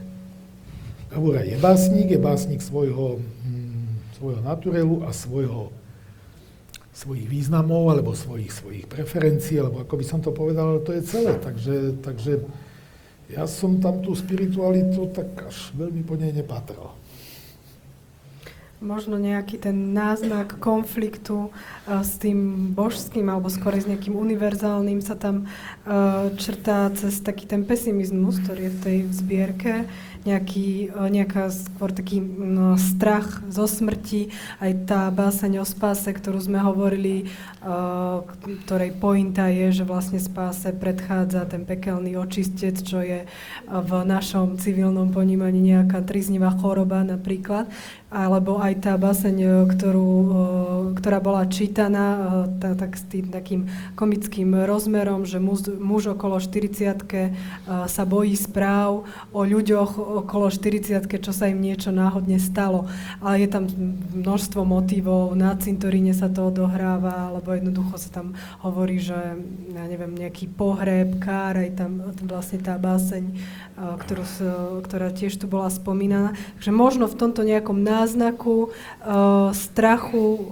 Gavura je básnik, je básnik svojho, mm, svojho naturelu a svojho svojich významov alebo svojich, svojich preferencií, alebo ako by som to povedal, ale to je celé. Takže, takže ja som tam tú spiritualitu tak až veľmi po nej nepatral. Možno nejaký ten náznak konfliktu uh, s tým božským alebo skôr s nejakým univerzálnym sa tam uh, črtá cez taký ten pesimizmus, ktorý je v tej zbierke, nejaký, uh, nejaká skôr taký no, strach zo smrti, aj tá báseň o spáse, ktorú sme hovorili, ktorej pointa je, že vlastne spáse predchádza ten pekelný očistec, čo je v našom civilnom ponímaní nejaká triznivá choroba napríklad, alebo aj tá baseň, e, ktorú, e, ktorá bola čítaná e, tá, tak s tým takým komickým rozmerom, že muž, muž okolo 40 sa bojí správ o ľuďoch okolo 40 čo sa im niečo náhodne stalo. Ale je tam množstvo motivov, na cintoríne sa to odohráva, alebo jednoducho sa tam hovorí, že ja neviem, nejaký pohreb, kár, aj tam vlastne tá báseň, ktorú, ktorá tiež tu bola spomínaná. Takže možno v tomto nejakom náznaku uh, strachu uh,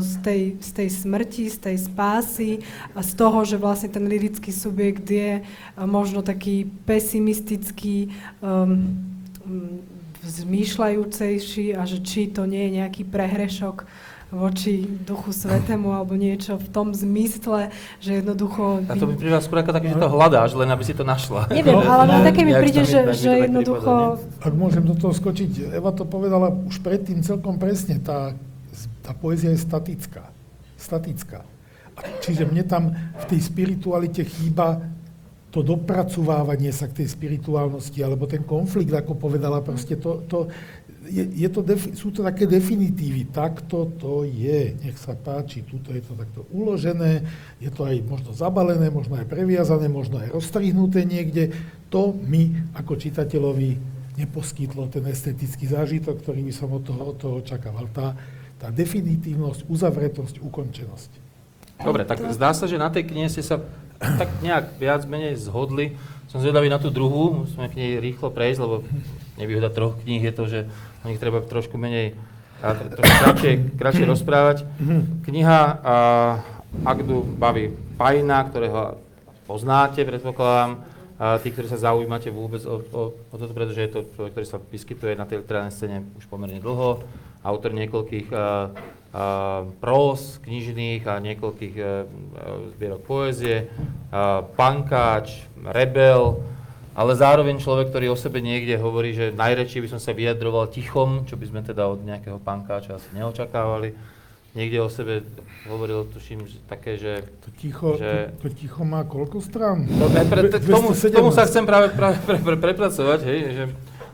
z, tej, z tej smrti, z tej spásy a z toho, že vlastne ten lirický subjekt je uh, možno taký pesimistický, um, zmýšľajúcejší a že či to nie je nejaký prehrešok voči Duchu Svetému alebo niečo v tom zmysle, že jednoducho... a to mi príde skôr ako také, že to hľadáš, len aby si to našla. Neviem, No, ale no, také mi príde, že, že jednoducho... Ak môžem do toho skočiť, Eva to povedala už predtým celkom presne, tá, tá poézia je statická. Statická. A čiže mne tam v tej spiritualite chýba to dopracovávanie sa k tej spirituálnosti, alebo ten konflikt, ako povedala, proste to, to je, je to defi- sú to také definitívy, takto to je, nech sa páči, tuto je to takto uložené, je to aj možno zabalené, možno aj previazané, možno aj rozstrihnuté niekde. To mi ako čitateľovi neposkytlo ten estetický zážitok, ktorý by som od toho, od toho očakával. Tá, tá definitívnosť, uzavretosť, ukončenosť. Dobre, tak zdá sa, že na tej knihe ste sa tak nejak viac menej zhodli. Som zvedavý na tú druhú, musíme k nej rýchlo prejsť, lebo nevýhoda troch kníh je to, že o nich treba trošku menej, a tr- trošku kratšie, kratšie rozprávať. Kniha a, Agdu baví Pajna, ktorého poznáte, predpokladám. A tí, ktorí sa zaujímate vôbec o, o, o toto, pretože je to človek, ktorý sa vyskytuje na tej literárnej scéne už pomerne dlho, autor niekoľkých a, a, prós knižných a niekoľkých a, a, zbierok poézie, a, pankáč, rebel, ale zároveň človek, ktorý o sebe niekde hovorí, že najradšej by som sa vyjadroval tichom, čo by sme teda od nejakého pankáča asi neočakávali. Niekde o sebe hovoril, tuším, že také, že To ticho, Že- to, to ticho má koľko strán? No, ne, pre, Dve- t- tomu, 217. tomu sa chcem práve, práve pre, pre, prepracovať, hej, že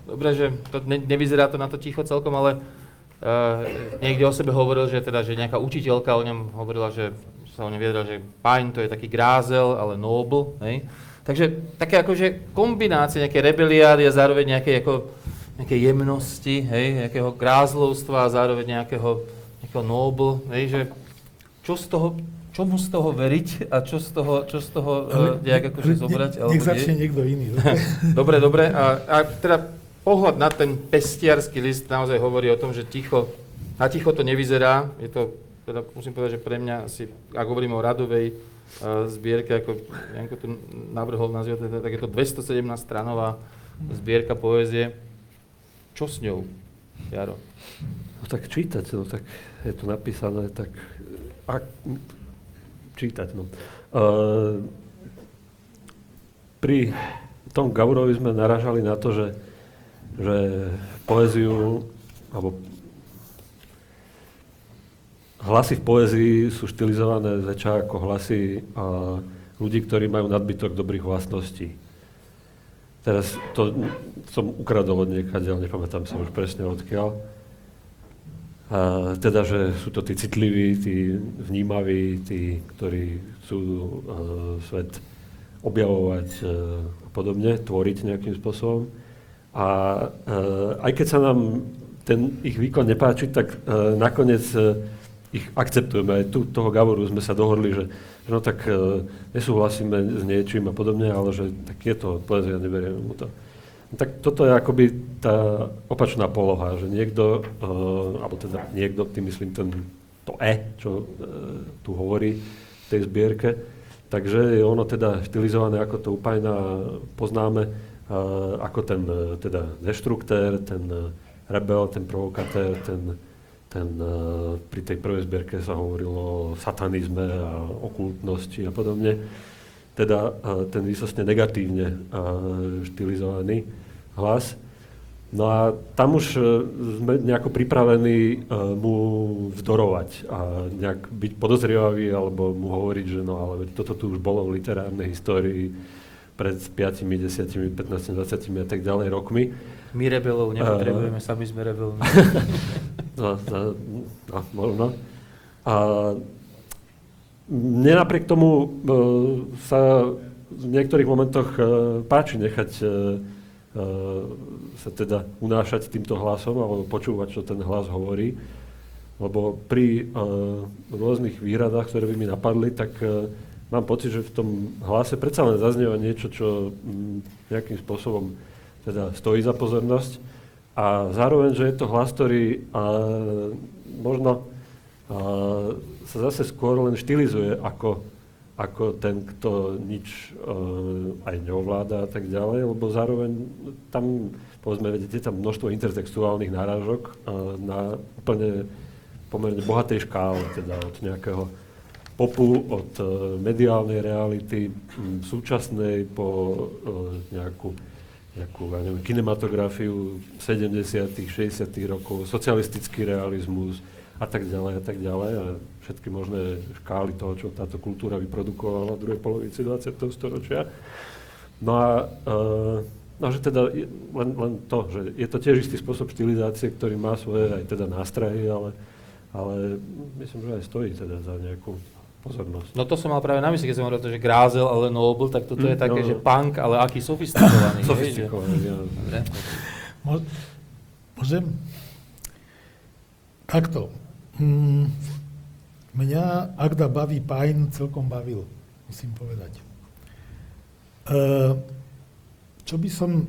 dobre, že to ne, nevyzerá to na to ticho celkom, ale uh, niekde o sebe hovoril, že teda, že nejaká učiteľka o ňom hovorila, že sa o ňom vyjadrila, že Pine to je taký grázel, ale noble, hej. Takže také akože kombinácie nejaké rebeliády a zároveň nejaké, ako, nejaké jemnosti, hej, nejakého grázlovstva a zároveň nejakého, nejakého noble, hej, že čo z toho, čomu z toho veriť a čo z toho, čo z toho uh, nejak akože ne- zobrať? Nech začne niekto iný. dobre? [laughs] dobre, dobre. A, a teda pohľad na ten pestiarský list naozaj hovorí o tom, že ticho, na ticho to nevyzerá, je to teda musím povedať, že pre mňa si, ak hovorím o radovej zbierke, ako Janko tu navrhol je to 217 stranová zbierka poézie. Čo s ňou, Jaro? No tak čítať, no tak je to napísané, tak ak, čítať, no. Uh, pri tom Gaurovi sme naražali na to, že, že poéziu, alebo hlasy v poézii sú štilizované zväčša ako hlasy a ľudí, ktorí majú nadbytok dobrých vlastností. Teraz to som ukradol od niekadeľ, nepamätám si už presne odkiaľ. A teda, že sú to tí citliví, tí vnímaví, tí, ktorí chcú uh, svet objavovať uh, a podobne, tvoriť nejakým spôsobom. A uh, aj keď sa nám ten ich výkon nepáči, tak uh, nakoniec uh, ich akceptujeme. Aj tu toho Gavoru sme sa dohodli, že, no tak uh, nesúhlasíme s niečím a podobne, ale že tak je to poezia, neberieme mu to. Tak toto je akoby tá opačná poloha, že niekto, uh, alebo teda niekto, tým myslím ten, to E, čo uh, tu hovorí v tej zbierke, takže je ono teda štilizované ako to upajná, poznáme uh, ako ten uh, teda deštruktér, ten uh, rebel, ten provokatér, ten ten, eh, pri tej prvej zbierke sa hovorilo o satanizme a okultnosti a podobne. Teda eh, ten výsostne negatívne eh, štilizovaný hlas. No a tam už sme nejako pripravení mu vzdorovať a nejak byť podozrievavý alebo mu hovoriť, že no ale toto tu už bolo v literárnej histórii pred 5, 10, 15, 20 a tak ďalej rokmi. My rebelov nepotrebujeme, uh, sami sme rebelmi. [laughs] no, no, no. A mne napriek tomu uh, sa v niektorých momentoch uh, páči nechať uh, sa teda unášať týmto hlasom alebo počúvať, čo ten hlas hovorí. Lebo pri rôznych výhradách, ktoré by mi napadli, tak mám pocit, že v tom hlase predsa len zaznieva niečo, čo nejakým spôsobom teda stojí za pozornosť. A zároveň, že je to hlas, ktorý a, možno a, sa zase skôr len štilizuje ako, ako ten, kto nič a, aj neovláda a tak ďalej, lebo zároveň tam, povedzme, je tam množstvo intertextuálnych náražok a, na úplne pomerne bohatej škále, teda od nejakého popu, od uh, mediálnej reality, súčasnej po uh, nejakú nejakú ja neviem, kinematografiu 70 60 rokov, socialistický realizmus a tak ďalej a tak ďalej a všetky možné škály toho, čo táto kultúra vyprodukovala v druhej polovici 20. storočia. No a uh, no, že teda len, len to, že je to tiež istý spôsob štilizácie, ktorý má svoje aj teda nástrahy, ale, ale myslím, že aj stojí teda za nejakú pozornosť. No to som mal práve na mysli, keď som hovoril to, že Grázel, ale Noble, tak toto je mm, také, no, že punk, ale aký sofistikovaný. [laughs] sofistikovaný, ja. Môžem? Takto. Mm, mňa Agda baví Pajn celkom bavil, musím povedať. E, čo by som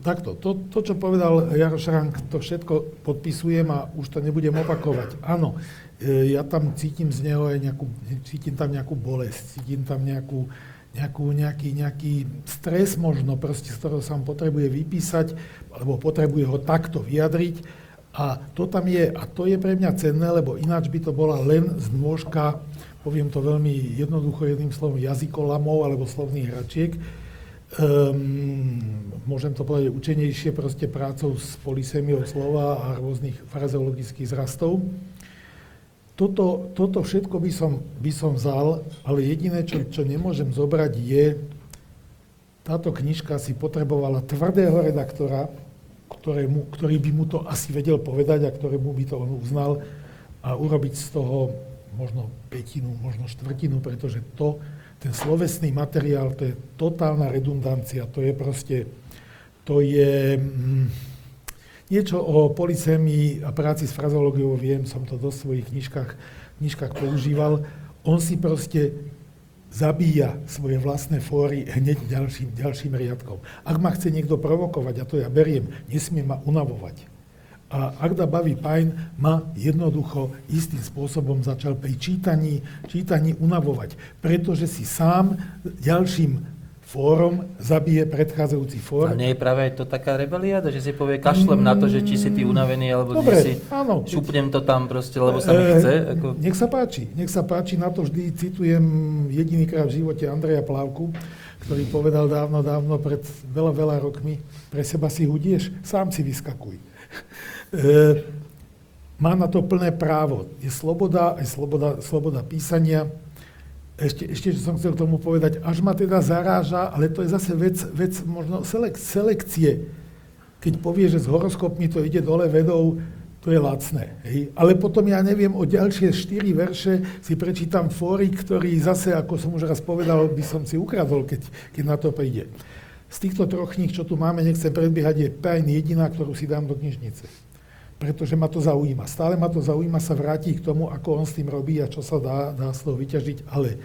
Takto, to, to, čo povedal Jaro Šrank, to všetko podpisujem a už to nebudem opakovať. Áno, ja tam cítim z neho aj nejakú, cítim tam nejakú bolesť, cítim tam nejakú, nejakú, nejaký, nejaký stres možno, proste, z ktorého sa potrebuje vypísať, alebo potrebuje ho takto vyjadriť. A to tam je, a to je pre mňa cenné, lebo ináč by to bola len znôžka, poviem to veľmi jednoducho jedným slovom, jazykolamov alebo slovných hračiek, um, môžem to povedať učenejšie, proste prácou s polisemiou slova a rôznych frazeologických zrastov. Toto, toto všetko by som, by som vzal, ale jediné, čo, čo nemôžem zobrať, je, táto knižka si potrebovala tvrdého redaktora, ktorému, ktorý by mu to asi vedel povedať a ktorému by to on uznal a urobiť z toho možno petinu, možno štvrtinu, pretože to, ten slovesný materiál, to je totálna redundancia, to je proste, to je mm, niečo o policémii a práci s frazológiou, viem, som to do svojich knižkách, knižkách používal. On si proste zabíja svoje vlastné fóry hneď ďalším, ďalším riadkom. Ak ma chce niekto provokovať, a to ja beriem, nesmie ma unavovať. A Agda Baví Pajn ma jednoducho istým spôsobom začal pri čítaní, čítaní unavovať, pretože si sám ďalším fórom zabije predchádzajúci fór. A nie je práve to taká rebelia, že si povie kašlem na to, že či si ty unavený, alebo Dobre, si áno. šupnem to tam proste, lebo sa mi chce. Ako... Nech sa páči, nech sa páči, na to vždy citujem jedinýkrát v živote Andreja Plávku, ktorý povedal dávno, dávno, pred veľa, veľa rokmi, pre seba si hudieš, sám si vyskakuj. e, má na to plné právo. Je sloboda, aj sloboda, sloboda písania, ešte, ešte čo som chcel tomu povedať, až ma teda zaráža, ale to je zase vec, vec možno selek, selekcie. Keď povie, že s horoskopmi to ide dole vedou, to je lacné. Hej. Ale potom ja neviem, o ďalšie štyri verše si prečítam fórik, ktorý zase, ako som už raz povedal, by som si ukradol, keď, keď na to príde. Z týchto troch kníh, čo tu máme, nechcem predbiehať, je Pajn jediná, ktorú si dám do knižnice. Pretože ma to zaujíma. Stále ma to zaujíma sa vrátiť k tomu, ako on s tým robí a čo sa dá, dá z toho vyťažiť. Ale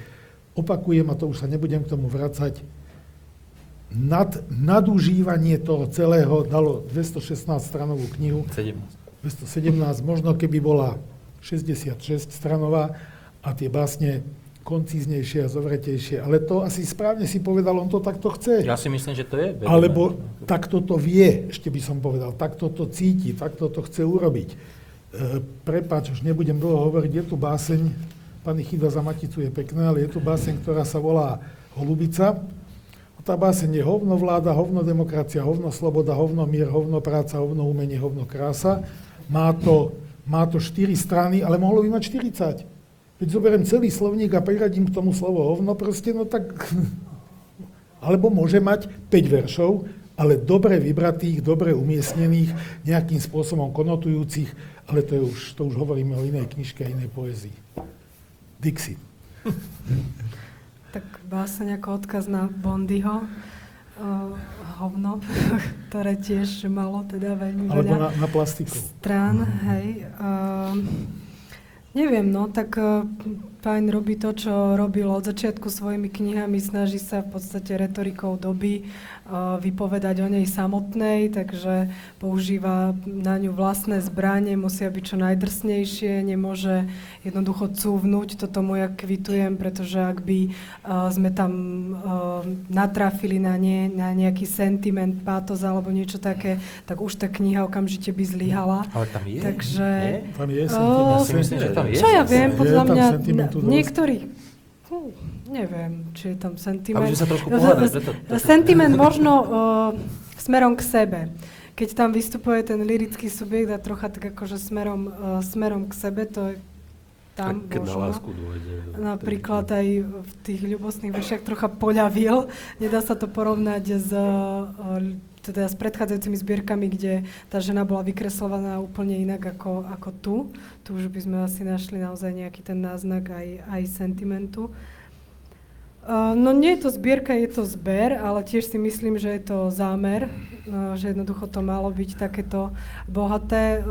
opakujem, a to už sa nebudem k tomu vracať, nad, nadužívanie toho celého dalo 216 stranovú knihu. 17. 217, možno keby bola 66 stranová a tie básne koncíznejšie a zovretejšie. Ale to asi správne si povedal, on to takto chce. Ja si myslím, že to je. Vedomé. Alebo takto to vie, ešte by som povedal, takto to cíti, takto to chce urobiť. E, prepač, už nebudem dlho hovoriť, je tu báseň, pani Chyda za Maticu je pekná, ale je tu báseň, ktorá sa volá Holubica. Tá báseň je hovno vláda, hovno demokracia, hovno sloboda, hovno mier, hovno práca, hovno umenie, hovno krása. Má to, má to 4 strany, ale mohlo by mať 40. Keď zoberiem celý slovník a priradím k tomu slovo hovno, proste, no tak... [laughs] Alebo môže mať 5 veršov, ale dobre vybratých, dobre umiestnených, nejakým spôsobom konotujúcich, ale to, je už, to už hovoríme o inej knižke a inej poezii. Dixie. Tak báseň ako odkaz na Bondyho, uh, hovno, [laughs] ktoré tiež malo teda veľmi Alebo veľa na, na plastiku. strán, hej. Uh, neviem, no, tak Pajn robí to, čo robil od začiatku svojimi knihami, snaží sa v podstate retorikou doby vypovedať o nej samotnej, takže používa na ňu vlastné zbranie, musia byť čo najdrsnejšie, nemôže jednoducho cúvnuť, toto mu ja kvitujem, pretože ak by uh, sme tam uh, natrafili na, nie, na nejaký sentiment, pátos alebo niečo také, tak už tá kniha okamžite by zlyhala. Ale tam je. Takže... Nie? Tam je sentiment. Ja si myslím, že tam je. Čo ja viem, podľa mňa niektorých, hm, neviem, či je tam A sentiment. už sa trošku No, pohádať, z- preto, preto. Sentiment možno uh, smerom k sebe. Keď tam vystupuje ten lirický subjekt a trocha tak akože smerom, uh, smerom k sebe, to je tam tak keď na lásku dôjde. Napríklad aj v tých ľubostných veršiach trocha poľavil. Nedá sa to porovnať s, uh, teda s predchádzajúcimi zbierkami, kde tá žena bola vykreslovaná úplne inak ako, ako tu. Tu už by sme asi našli naozaj nejaký ten náznak aj, aj sentimentu. No nie je to zbierka, je to zber, ale tiež si myslím, že je to zámer, že jednoducho to malo byť takéto bohaté.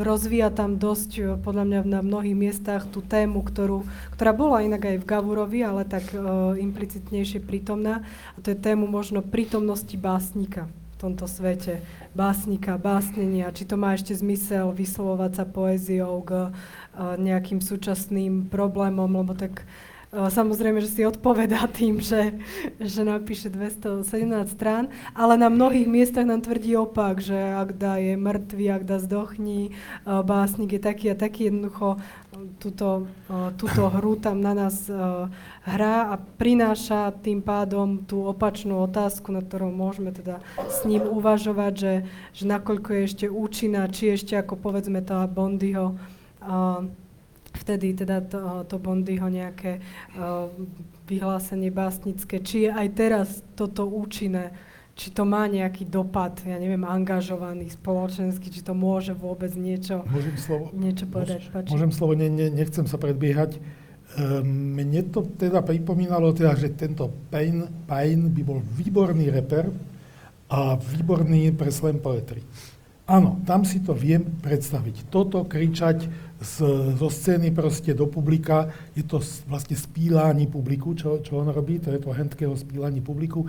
Rozvíja tam dosť, podľa mňa na mnohých miestach tú tému, ktorú, ktorá bola inak aj v Gavurovi, ale tak implicitnejšie prítomná. A to je tému možno prítomnosti básnika tomto svete. Básnika, básnenia, či to má ešte zmysel vyslovovať sa poéziou k uh, nejakým súčasným problémom, lebo tak Samozrejme, že si odpovedá tým, že, že napíše 217 strán, ale na mnohých miestach nám tvrdí opak, že ak dá je mŕtvý, ak dá zdochní, uh, básnik je taký a taký, jednoducho uh, túto, uh, túto hru tam na nás hrá a prináša tým pádom tú opačnú otázku, na ktorou môžeme teda s ním uvažovať, že, že nakoľko je ešte účinná, či ešte ako povedzme tá Bondyho vtedy teda to, to Bondyho nejaké uh, vyhlásenie básnické, či je aj teraz toto účinné, či to má nejaký dopad, ja neviem, angažovaný spoločenský, či to môže vôbec niečo, Môžem slovo? niečo povedať. Páči. Môžem slovo, ne, ne, nechcem sa predbiehať. Ehm, Mne to teda pripomínalo, teda, že tento Payne, Payne by bol výborný reper a výborný pre slam poetry. Áno, tam si to viem predstaviť. Toto kričať z, zo scény proste do publika, je to vlastne spílání publiku, čo, čo on robí, to je to Handkeho spílání publiku,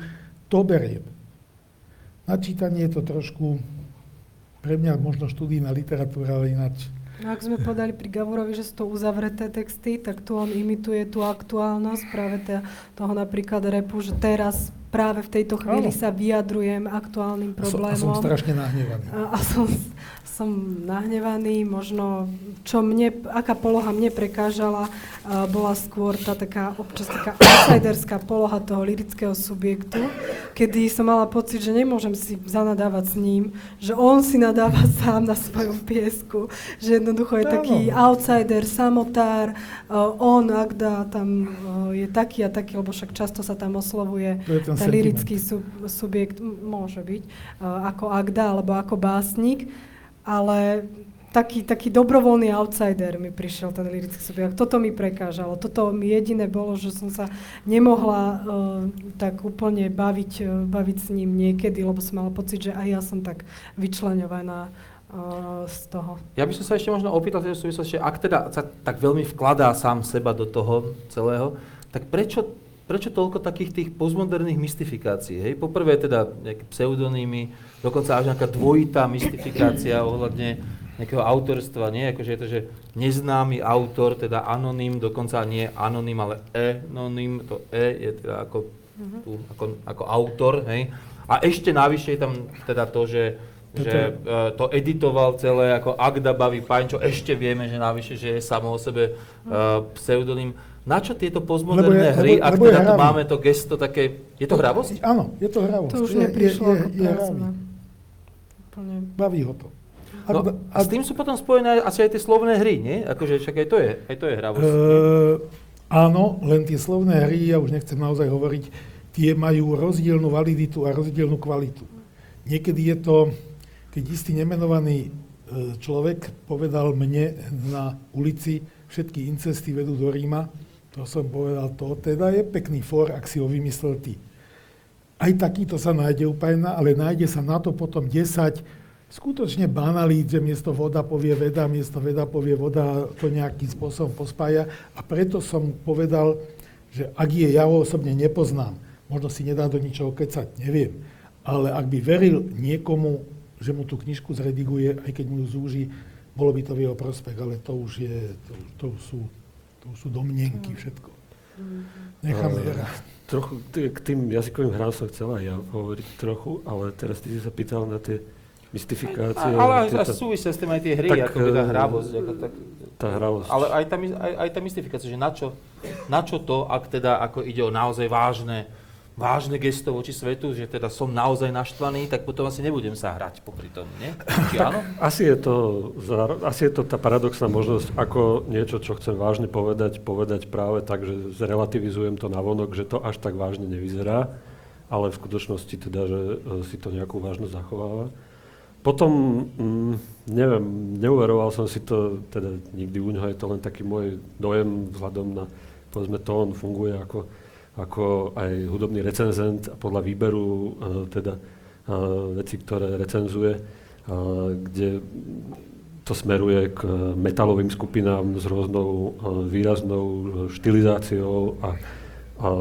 to beriem. Na čítanie je to trošku pre mňa možno študijná literatúra, ale ináč. No, ak sme povedali pri Gavurovi, že sú to uzavreté texty, tak tu on imituje tú aktuálnosť práve toho napríklad repu, že teraz práve v tejto chvíli Áno. sa vyjadrujem aktuálnym problémom. A som strašne nahnevaný. A, a som, som nahnevaný, možno, čo mne, aká poloha mne prekážala, uh, bola skôr tá taká, občas taká outsiderská poloha toho lirického subjektu, kedy som mala pocit, že nemôžem si zanadávať s ním, že on si nadáva [laughs] sám na svojom piesku, že jednoducho je taký outsider, samotár, uh, on, Agda, tam uh, je taký a taký, lebo však často sa tam oslovuje ten lirický sub, subjekt môže byť, uh, ako Agda alebo ako básnik, ale taký, taký dobrovoľný outsider mi prišiel ten lirický subjekt. Toto mi prekážalo. Toto mi jediné bolo, že som sa nemohla uh, tak úplne baviť, uh, baviť s ním niekedy, lebo som mala pocit, že aj ja som tak vyčleňovaná uh, z toho. Ja by som sa ešte možno opýtal v súvislosti, ak teda sa tak veľmi vkladá sám seba do toho celého, tak prečo prečo toľko takých tých postmoderných mystifikácií? Hej? Poprvé teda nejaké pseudonýmy, dokonca až nejaká dvojitá mystifikácia [clears throat] ohľadne nejakého autorstva, nie? Akože je to, že neznámy autor, teda anonym, dokonca nie anonym, ale enonym, to E je teda ako, uh-huh. tu, ako, ako autor, hej? A ešte navyše je tam teda to, že že uh, to editoval celé ako Agda Baví Paň, čo ešte vieme, že navyše, že je samo o sebe uh, pseudonym. Na čo tieto postmoderné je, hry, lebo, ak lebo teda tu máme to gesto také, je to hravosť? Áno, je to hravosť. To už neprišlo je, je, je, je Úplne. Baví ho to. No, a s tým sú potom spojené asi aj tie slovné hry, nie? Akože však aj to je, aj to je hravosť. Uh, áno, len tie slovné hry, ja už nechcem naozaj hovoriť, tie majú rozdielnú validitu a rozdielnú kvalitu. Niekedy je to, keď istý nemenovaný e, človek povedal mne na ulici, všetky incesty vedú do Ríma, to som povedal, to teda je pekný for, ak si ho vymyslel ty. Aj takýto sa nájde úplne, ale nájde sa na to potom 10 skutočne banalít, že miesto voda povie veda, miesto veda povie voda, to nejakým spôsobom pospája. A preto som povedal, že ak je, ja ho osobne nepoznám, možno si nedá do ničoho kecať, neviem. Ale ak by veril niekomu, že mu tú knižku zrediguje, aj keď mu ju zúži, bolo by to v jeho prospech, ale to už je, to, to sú to sú domnienky všetko. Necháme uh, rast. Trochu k tým jazykovým hrám som chcel aj ja hovoriť trochu, ale teraz ty si sa pýtal na tie mystifikácie. Ale aj súvisia s tým aj tie hry, tak, ako by tá hravosť. Ako tak, tá hravosť. Ale aj tá, aj, aj tá mystifikácia, že na čo, na čo to, ak teda ako ide o naozaj vážne vážne gesto voči svetu, že teda som naozaj naštvaný, tak potom asi nebudem sa hrať popri tom, nie? Či áno? Asi je, to, asi je to tá paradoxná možnosť, ako niečo, čo chcem vážne povedať, povedať práve tak, že zrelativizujem to navonok, že to až tak vážne nevyzerá, ale v skutočnosti teda, že e, si to nejakú vážnosť zachováva. Potom, mm, neviem, neuveroval som si to, teda nikdy u ňoho je to len taký môj dojem vzhľadom na, povedzme, to on funguje ako ako aj hudobný recenzent a podľa výberu uh, teda uh, veci, ktoré recenzuje, uh, kde to smeruje k metalovým skupinám s rôznou výraznou štilizáciou a, a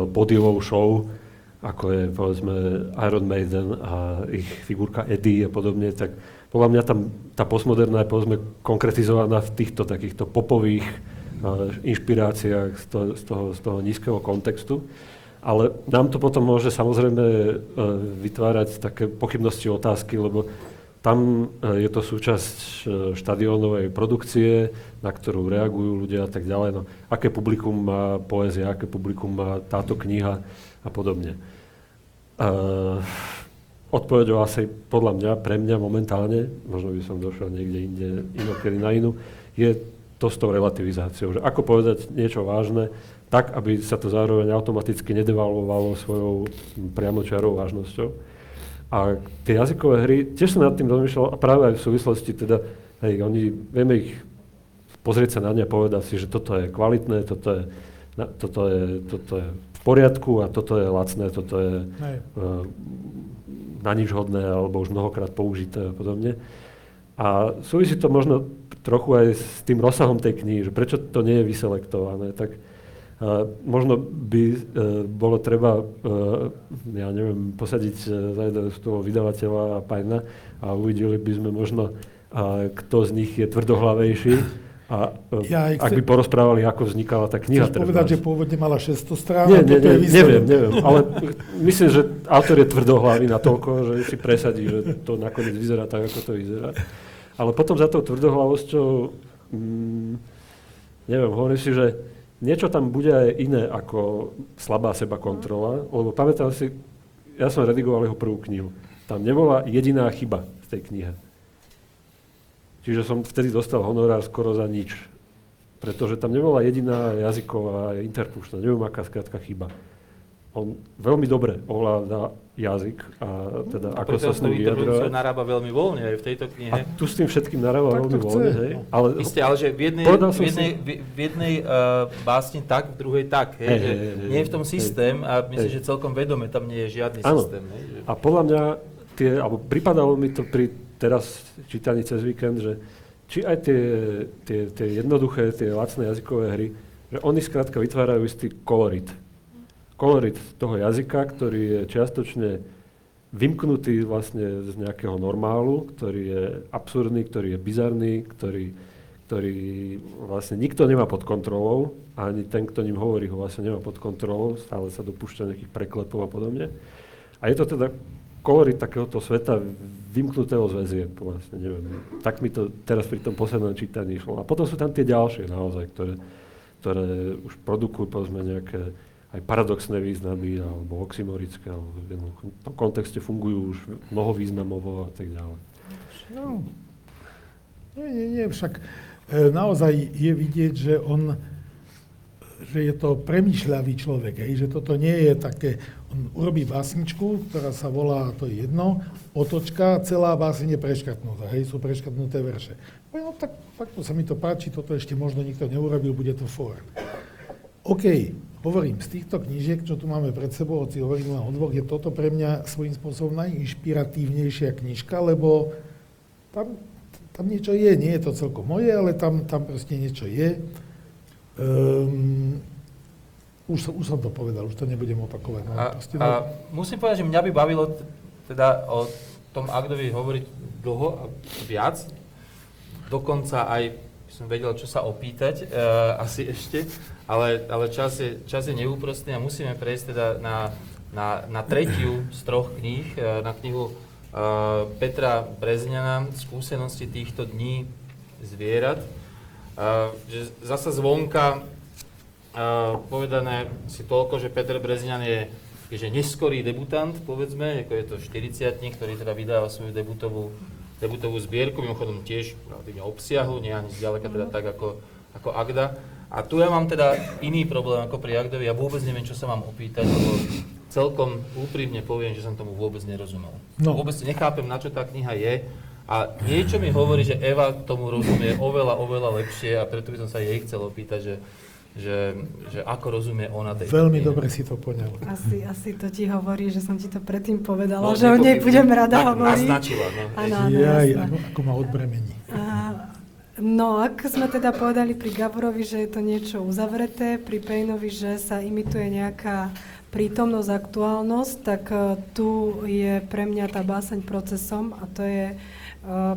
podiovou show, ako je povedzme Iron Maiden a ich figurka Eddie a podobne, tak podľa mňa tam tá postmoderná je povedzme konkretizovaná v týchto takýchto popových inšpiráciách z toho, z toho, z toho nízkeho kontextu. Ale nám to potom môže samozrejme e, vytvárať také pochybnosti, otázky, lebo tam e, je to súčasť e, štadiónovej produkcie, na ktorú reagujú ľudia a tak ďalej. No, aké publikum má poézia, aké publikum má táto kniha a podobne. Uh, odpovedou asi podľa mňa, pre mňa momentálne, možno by som došiel niekde inde, inokedy na inú, je to s tou relativizáciou. Že ako povedať niečo vážne, tak, aby sa to zároveň automaticky nedevalvovalo svojou priamočiarou vážnosťou. A tie jazykové hry, tiež som nad tým rozmýšľal, a práve aj v súvislosti teda, hej, oni, vieme ich pozrieť sa na ne a povedať si, že toto je kvalitné, toto je, toto je, toto je v poriadku a toto je lacné, toto je uh, na nič hodné alebo už mnohokrát použité a podobne. A súvisí to možno trochu aj s tým rozsahom tej knihy, že prečo to nie je vyselektované. Tak Uh, možno by uh, bolo treba, uh, ja neviem, posadiť uh, za z toho vydavateľa a pajna a uvideli by sme možno, kto z nich je tvrdohlavejší a ja ak by porozprávali, ako vznikala tá kniha. Chceš povedať, že pôvodne mala 600 strán? Nie, nie, nie, neviem, neviem, ale myslím, že autor je tvrdohlavý na toľko, že si presadí, že to nakoniec vyzerá tak, ako to vyzerá. Ale potom za tou tvrdohlavosťou, mm, neviem, hovorím si, že niečo tam bude aj iné ako slabá seba kontrola, lebo pamätám si, ja som redigoval jeho prvú knihu. Tam nebola jediná chyba v tej knihe. Čiže som vtedy dostal honorár skoro za nič. Pretože tam nebola jediná jazyková interpušná, neviem aká skrátka chyba on veľmi dobre ovláda jazyk a teda a ako sa s ním vyjadrovať. narába veľmi voľne aj v tejto knihe. A tu s tým všetkým narába veľmi voľne, hej? Ale, Isté, ale že v jednej, v jednej, si... v jednej uh, básni tak, v druhej tak, hej? Hey, hey, hey, nie je v tom systém hey, a myslím, hey. že celkom vedome tam nie je žiadny ano. systém. Hej? Že... A podľa mňa tie, alebo pripadalo mi to pri teraz čítaní cez víkend, že či aj tie, tie, tie jednoduché, tie lacné jazykové hry, že oni skrátka vytvárajú istý kolorit kolorit toho jazyka, ktorý je čiastočne vymknutý vlastne z nejakého normálu, ktorý je absurdný, ktorý je bizarný, ktorý, ktorý vlastne nikto nemá pod kontrolou, ani ten, kto ním hovorí, ho vlastne nemá pod kontrolou, stále sa dopúšťa nejakých preklepov a podobne. A je to teda kolorit takéhoto sveta vymknutého z väzieb, vlastne, neviem. Tak mi to teraz pri tom poslednom čítaní išlo. A potom sú tam tie ďalšie naozaj, ktoré, ktoré už produkujú povedzme nejaké aj paradoxné významy alebo oxymorické, alebo v tom kontexte fungujú už mnohovýznamovo a tak ďalej. No, nie, nie, nie, však e, naozaj je vidieť, že on, že je to premyšľavý človek, hej, že toto nie je také, on urobí básničku, ktorá sa volá, to je jedno, otočka, celá báseň je preškatnutá, hej, sú preškatnuté verše. No tak fakt sa mi to páči, toto ešte možno nikto neurobil, bude to for. OK, hovorím, z týchto knížiek, čo tu máme pred sebou, hoci hovorím len o dvoch, je toto pre mňa svojím spôsobom najinšpiratívnejšia knižka, lebo tam, tam niečo je, nie je to celkom moje, ale tam, tam proste niečo je. Um, už, už som to povedal, už to nebudem opakovať. No, a, proste, no. a musím povedať, že mňa by bavilo teda o tom Agdovi hovoriť dlho a viac, dokonca aj som vedel, čo sa opýtať, uh, asi ešte, ale, ale čas, je, čas je neúprostný a musíme prejsť teda na, na, na tretiu z troch kníh, uh, na knihu uh, Petra Brezňana, Skúsenosti týchto dní zvierat. Uh, že zasa zvonka uh, povedané si toľko, že Peter Brezňan je že neskorý debutant, povedzme, ako je to 40 ktorý teda vydáva svoju debutovú debutovú zbierku, mimochodom tiež relatívne obsiahlu, nie ani zďaleka teda tak ako, ako Agda. A tu ja mám teda iný problém ako pri Agdovi, ja vôbec neviem, čo sa mám opýtať, lebo celkom úprimne poviem, že som tomu vôbec nerozumel. No. Vôbec nechápem, na čo tá kniha je. A niečo mi hovorí, že Eva tomu rozumie oveľa, oveľa lepšie a preto by som sa jej chcel opýtať, že že, že ako rozumie ona tej Veľmi dobre si to poňal. Asi, asi to ti hovorí, že som ti to predtým povedala, no, že o nej budem rada tak, hovoriť. Naznačila, no. Ano, ano, Jaj, ako, ako ma odbremení. No, ak sme teda povedali pri Gaborovi, že je to niečo uzavreté, pri Pejnovi, že sa imituje nejaká prítomnosť, aktuálnosť, tak uh, tu je pre mňa tá báseň procesom a to je uh,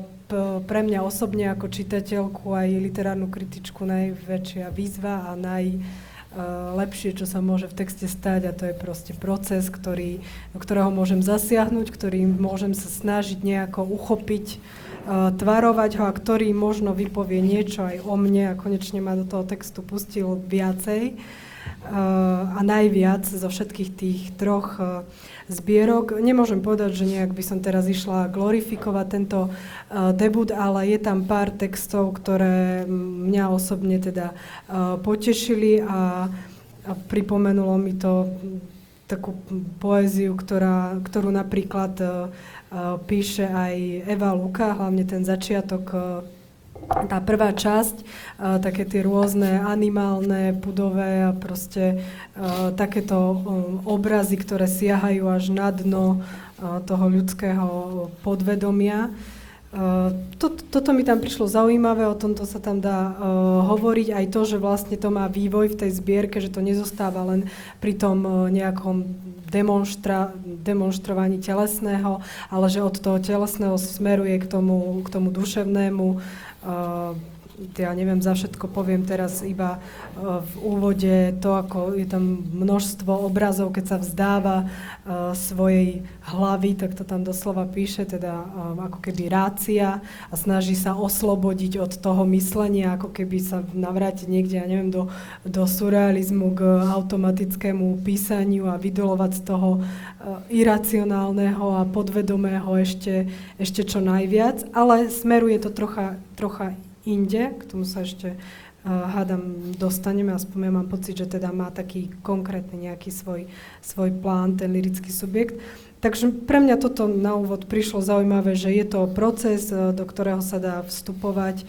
pre mňa osobne ako čitateľku aj literárnu kritičku najväčšia výzva a najlepšie, čo sa môže v texte stať a to je proste proces, ktorý, ktorého môžem zasiahnuť, ktorý môžem sa snažiť nejako uchopiť, tvarovať ho a ktorý možno vypovie niečo aj o mne a konečne ma do toho textu pustil viacej a najviac zo všetkých tých troch zbierok. Nemôžem povedať, že nejak by som teraz išla glorifikovať tento debut, ale je tam pár textov, ktoré mňa osobne teda potešili a, pripomenulo mi to takú poéziu, ktorá, ktorú napríklad píše aj Eva Luka, hlavne ten začiatok uh, tá prvá časť, uh, také tie rôzne animálne, budové a proste takéto obrazy, ktoré siahajú až na dno toho ľudského podvedomia. To, toto mi tam prišlo zaujímavé, o tomto sa tam dá uh, hovoriť, aj to, že vlastne to má vývoj v tej zbierke, že to nezostáva len pri tom uh, nejakom demonstra, demonstrovaní telesného, ale že od toho telesného smeruje k tomu, k tomu duševnému. Uh, ja neviem, za všetko poviem teraz iba e, v úvode to, ako je tam množstvo obrazov, keď sa vzdáva e, svojej hlavy, tak to tam doslova píše, teda e, ako keby rácia a snaží sa oslobodiť od toho myslenia, ako keby sa navrátiť niekde, ja neviem, do, do surrealizmu k automatickému písaniu a vydolovať z toho iracionálneho a podvedomého ešte, ešte čo najviac, ale smeruje to trocha, trocha inde, k tomu sa ešte uh, hádam dostaneme, aspoň ja mám pocit, že teda má taký konkrétny nejaký svoj, svoj plán, ten lirický subjekt. Takže pre mňa toto na úvod prišlo zaujímavé, že je to proces, do ktorého sa dá vstupovať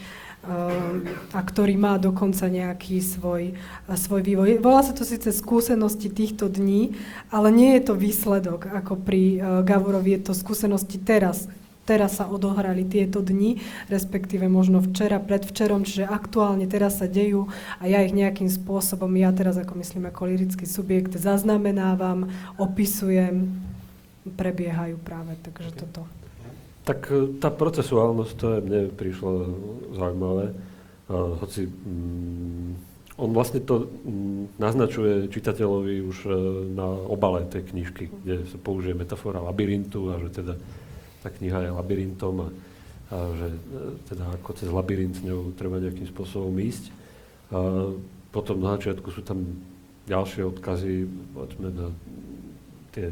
a ktorý má dokonca nejaký svoj, svoj vývoj. Volá sa to síce skúsenosti týchto dní, ale nie je to výsledok, ako pri Gavorovi je to skúsenosti teraz, teraz sa odohrali tieto dni, respektíve možno včera, predvčerom, čiže aktuálne teraz sa dejú a ja ich nejakým spôsobom, ja teraz ako myslím ako lirický subjekt, zaznamenávam, opisujem, prebiehajú práve, takže okay. toto. Tak e, tá procesuálnosť, to je mne prišlo zaujímavé, uh, hoci um, on vlastne to um, naznačuje čitateľovi už uh, na obale tej knižky, kde sa použije metafora labyrintu a že teda tá kniha je labyrintom a, a že e, teda ako cez labyrint ňou treba nejakým spôsobom ísť. A potom na začiatku sú tam ďalšie odkazy, povedzme, na tie,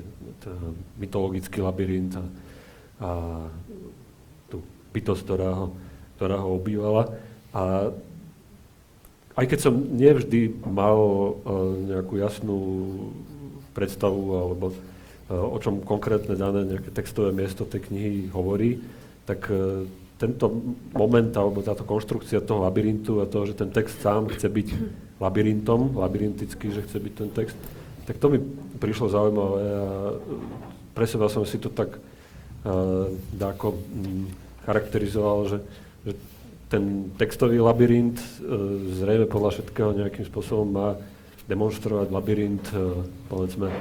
mytologický labyrint a, a tú bytosť, ktorá ho, ktorá ho obývala. A aj keď som nevždy mal uh, nejakú jasnú predstavu alebo o čom konkrétne dané nejaké textové miesto tej knihy hovorí, tak eh, tento moment alebo táto konštrukcia toho labyrintu a toho, že ten text sám chce byť labyrintom, labyrintický, že chce byť ten text, tak to mi prišlo zaujímavé a pre seba som si to tak uh, dáko um, charakterizoval, že, že ten textový labyrint uh, zrejme podľa všetkého nejakým spôsobom má demonstrovať labyrint, uh, povedzme,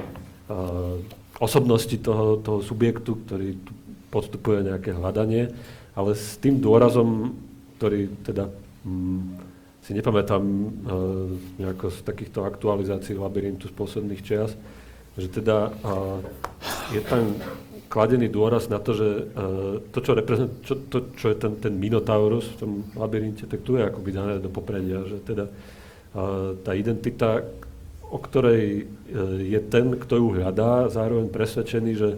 uh, osobnosti toho, toho subjektu, ktorý tu podstupuje nejaké hľadanie, ale s tým dôrazom, ktorý teda mm, si nepamätám e, nejako z takýchto aktualizácií labyrintu z posledných čias, že teda e, je tam kladený dôraz na to, že e, to, čo, čo, to, čo je ten, ten Minotaurus v tom labyrinte, tak tu je akoby dané do popredia, že teda e, tá identita, o ktorej e, je ten, kto ju hľadá, zároveň presvedčený, že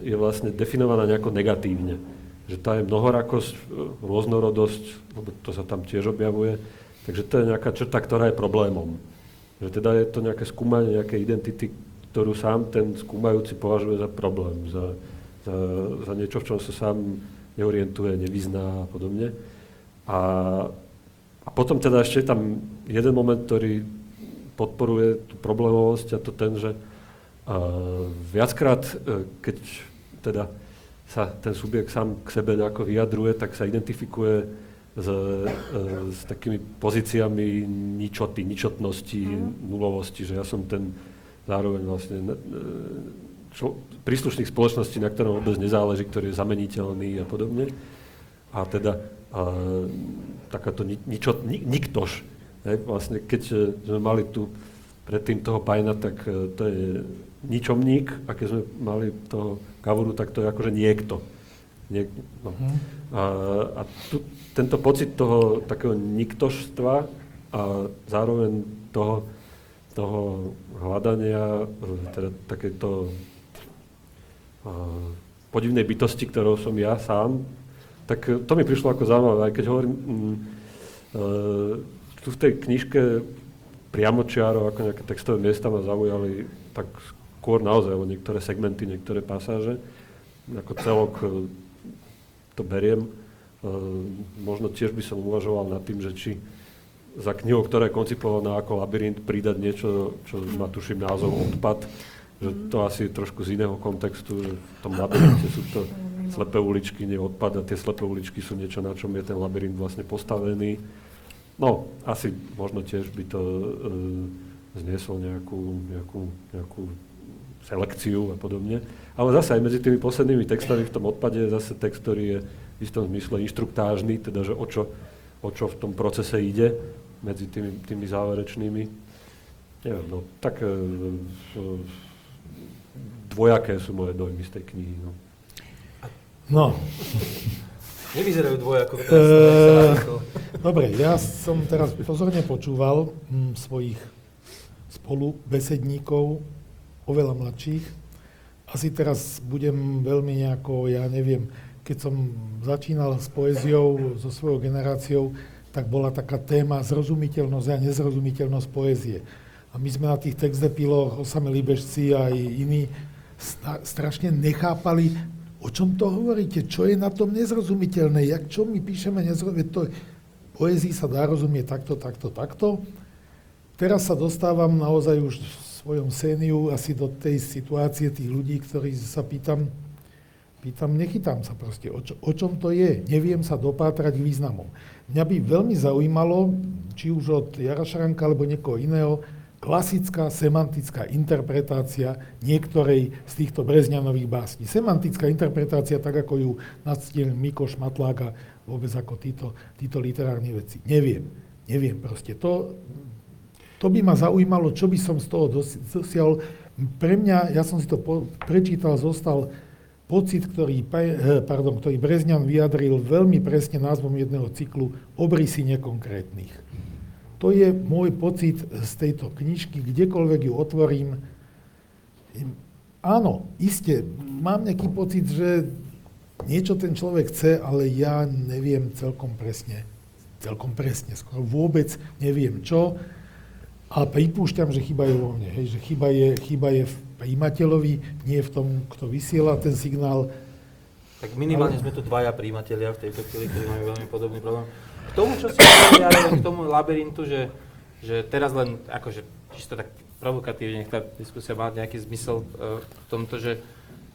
je vlastne definovaná nejako negatívne. Že tá je mnohorakosť, e, rôznorodosť, to sa tam tiež objavuje, takže to je nejaká črta, ktorá je problémom. Že teda je to nejaké skúmanie nejaké identity, ktorú sám ten skúmajúci považuje za problém, za, za, za niečo, v čom sa sám neorientuje, nevyzná a podobne. A, a potom teda ešte je tam jeden moment, ktorý podporuje tú problémovosť a to ten, že uh, viackrát, uh, keď teda sa ten subjekt sám k sebe nejako vyjadruje, tak sa identifikuje s, uh, s takými pozíciami ničoty, ničotnosti, mm. nulovosti, že ja som ten zároveň vlastne uh, čo, príslušných spoločností, na ktorom vôbec nezáleží, ktorý je zameniteľný a podobne. A teda uh, takáto ni, ničot, ni, niktož Hej, vlastne keď e, sme mali tu predtým toho Pajna, tak e, to je ničomník a keď sme mali toho Kavoru, tak to je akože niekto. Niek, no. hmm. A, a tu, tento pocit toho takého niktožstva a zároveň toho, toho hľadania, e, teda takéto podivnej bytosti, ktorou som ja sám, tak to mi prišlo ako zaujímavé, aj keď hovorím, mm, tu v tej knižke priamočiaro, ako nejaké textové miesta ma zaujali tak skôr naozaj, o niektoré segmenty, niektoré pasáže. Ako celok e, to beriem. E, možno tiež by som uvažoval nad tým, že či za knihu, ktorá je koncipovaná ako labyrint, pridať niečo, čo má tuším názov odpad, že to asi je trošku z iného kontextu, že v tom labyrinte sú to slepé uličky neodpada, tie slepé uličky sú niečo, na čom je ten labyrint vlastne postavený. No, asi možno tiež by to e, zniesol nejakú, nejakú, nejakú selekciu a podobne. Ale zase aj medzi tými poslednými textami v tom odpade je zase text, ktorý je v istom zmysle inštruktážny, teda že o čo, o čo v tom procese ide medzi tými, tými záverečnými. Neviem, no, tak e, dvojaké sú moje dojmy z tej knihy. No. No, Nevyzerajú dvojako. Eh, dobre, ja som teraz pozorne počúval hm, svojich spolubesedníkov, oveľa mladších. Asi teraz budem veľmi nejako, ja neviem, keď som začínal s poéziou so svojou generáciou, tak bola taká téma zrozumiteľnosť a nezrozumiteľnosť poézie. A my sme na tých textepiloch, osamelí bežci a aj iní, strašne nechápali, O čom to hovoríte? Čo je na tom nezrozumiteľné? Jak, čo my píšeme nezrozumiteľné? Poezii sa dá rozumieť takto, takto, takto. Teraz sa dostávam naozaj už v svojom séniu asi do tej situácie tých ľudí, ktorí sa pýtam, pýtam, nechytám sa proste, o, čo, o čom to je. Neviem sa dopátrať významom. Mňa by veľmi zaujímalo, či už od Jara Šaranka alebo niekoho iného, klasická semantická interpretácia niektorej z týchto Brezňanových básní. Semantická interpretácia, tak ako ju nadstil Mikoš Matláka, vôbec ako títo, títo literárne veci. Neviem. Neviem proste. To, to by ma zaujímalo, čo by som z toho dosiahol. Pre mňa, ja som si to po, prečítal, zostal pocit, ktorý, eh, pardon, ktorý Brezňan vyjadril veľmi presne názvom jedného cyklu Obrysy nekonkrétnych. To je môj pocit z tejto knižky, kdekoľvek ju otvorím. Áno, iste, mám nejaký pocit, že niečo ten človek chce, ale ja neviem celkom presne, celkom presne, skoro vôbec neviem čo. A pripúšťam, že chyba je vo mne, hej, že chyba je, chyba je v príjimateľovi, nie v tom, kto vysiela ten signál. Tak minimálne ale... sme tu dvaja príjimatelia v tejto chvíli, ktorí majú veľmi podobný problém. K tomu, čo si povedal, k tomu labyrintu, že, že teraz len akože čisto tak provokatívne, nech tá diskusia má nejaký zmysel uh, v tomto, že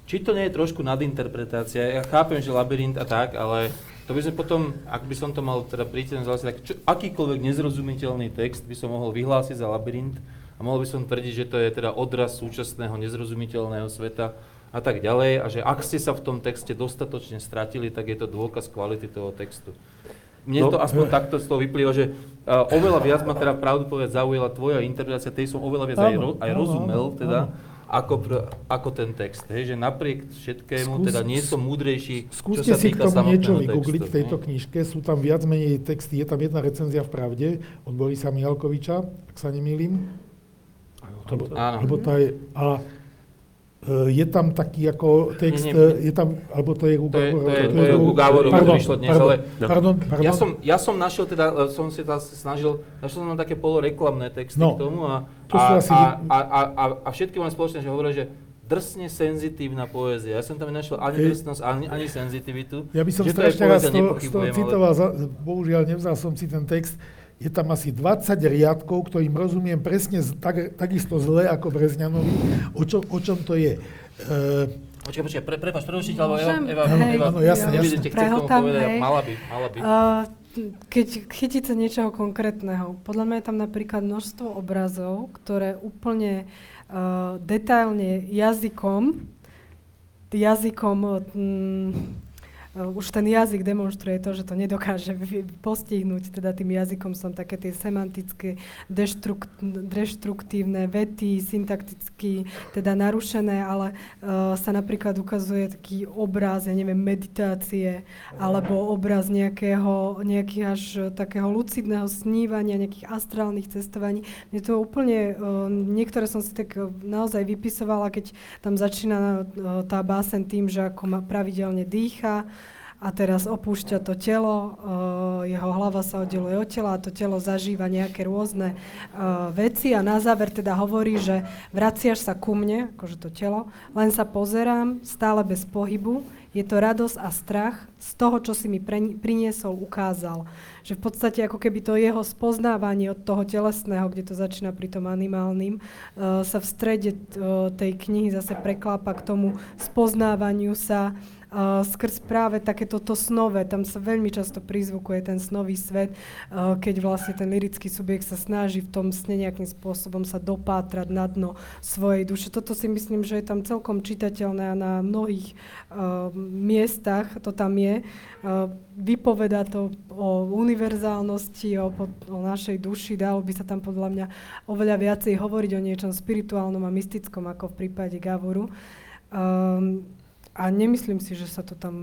či to nie je trošku nadinterpretácia. Ja chápem, že labyrint a tak, ale to by sme potom, ak by som to mal teda príteľne tak čo, akýkoľvek nezrozumiteľný text by som mohol vyhlásiť za labyrint a mohol by som tvrdiť, že to je teda odraz súčasného nezrozumiteľného sveta a tak ďalej a že ak ste sa v tom texte dostatočne stratili, tak je to dôkaz kvality toho textu mne no, to aspoň takto z toho vyplýva, že uh, oveľa viac ma teda pravdu povedať zaujala tvoja interpretácia, tej som oveľa viac áno, aj, ro, aj áno, rozumel, áno, teda, áno. Ako, pr, ako ten text. Hej, že napriek všetkému, Skús, teda nie som múdrejší, čo sa si týka k tomu niečo vygoogliť v tejto knižke. Sú tam viac menej texty, je tam jedna recenzia v Pravde od Borisa Mihalkoviča, ak sa nemýlim. Áno. Lebo tá je, a je tam taký ako text, nie, nie, je tam, alebo to je u To je, to je, to pardon, vyšlo dnes, pardon, ale pardon, pardon. Ja, som, ja som našiel teda, eh, som si teda snažil, našiel som také poloreklamné texty no, k tomu a, to a, asi... a, a, a, a, a všetky mám spoločné, že hovoria, že drsne senzitívna poézia. Ja som tam nenašiel ani drsnosť, ani, ani senzitivitu. Ja by som strašne raz to, to citoval, ale... bohužiaľ nevzal som si ten text, je tam asi 20 riadkov, ktorým rozumiem presne tak, takisto zle ako Brezňanovi, o, čo, o čom to je. E, Počkaj, počkaj, pre, prepáč, prerušiť, lebo Eva, Eva, hej, Eva, no, jasne, jasne. Prehltám, povedať, mala by, mala by. Uh, keď chytíte niečoho konkrétneho, podľa mňa je tam napríklad množstvo obrazov, ktoré úplne uh, detailne jazykom, jazykom mm, Eh, už ten jazyk demonstruje to, že to nedokáže postihnúť, teda tým jazykom som také tie semantické, deštruk, deštruktívne vety, syntakticky teda narušené, ale uh, sa napríklad ukazuje taký obraz, ja neviem, meditácie, alebo obraz nejakého, nejakých až takého lucidného snívania, nejakých astrálnych cestovaní. Mne to úplne, uh, niektoré som si tak naozaj vypisovala, keď tam začína uh, tá básen tým, že ako ma pravidelne dýcha, a teraz opúšťa to telo, uh, jeho hlava sa oddeluje od tela a to telo zažíva nejaké rôzne uh, veci a na záver teda hovorí, že vraciaš sa ku mne, akože to telo, len sa pozerám, stále bez pohybu, je to radosť a strach z toho, čo si mi priniesol, ukázal. Že v podstate ako keby to jeho spoznávanie od toho telesného, kde to začína pri tom animálnym, uh, sa v strede uh, tej knihy zase preklápa k tomu spoznávaniu sa uh, skrz práve takéto to snové, tam sa veľmi často prizvukuje ten snový svet, uh, keď vlastne ten lirický subjekt sa snaží v tom sne nejakým spôsobom sa dopátrať na dno svojej duše. Toto si myslím, že je tam celkom čitateľné a na mnohých uh, miestach to tam je. Uh, vypoveda to o univerzálnosti, o, o našej duši, dalo by sa tam podľa mňa oveľa viacej hovoriť o niečom spirituálnom a mystickom ako v prípade Gavoru. Um, a nemyslím si, že sa to tam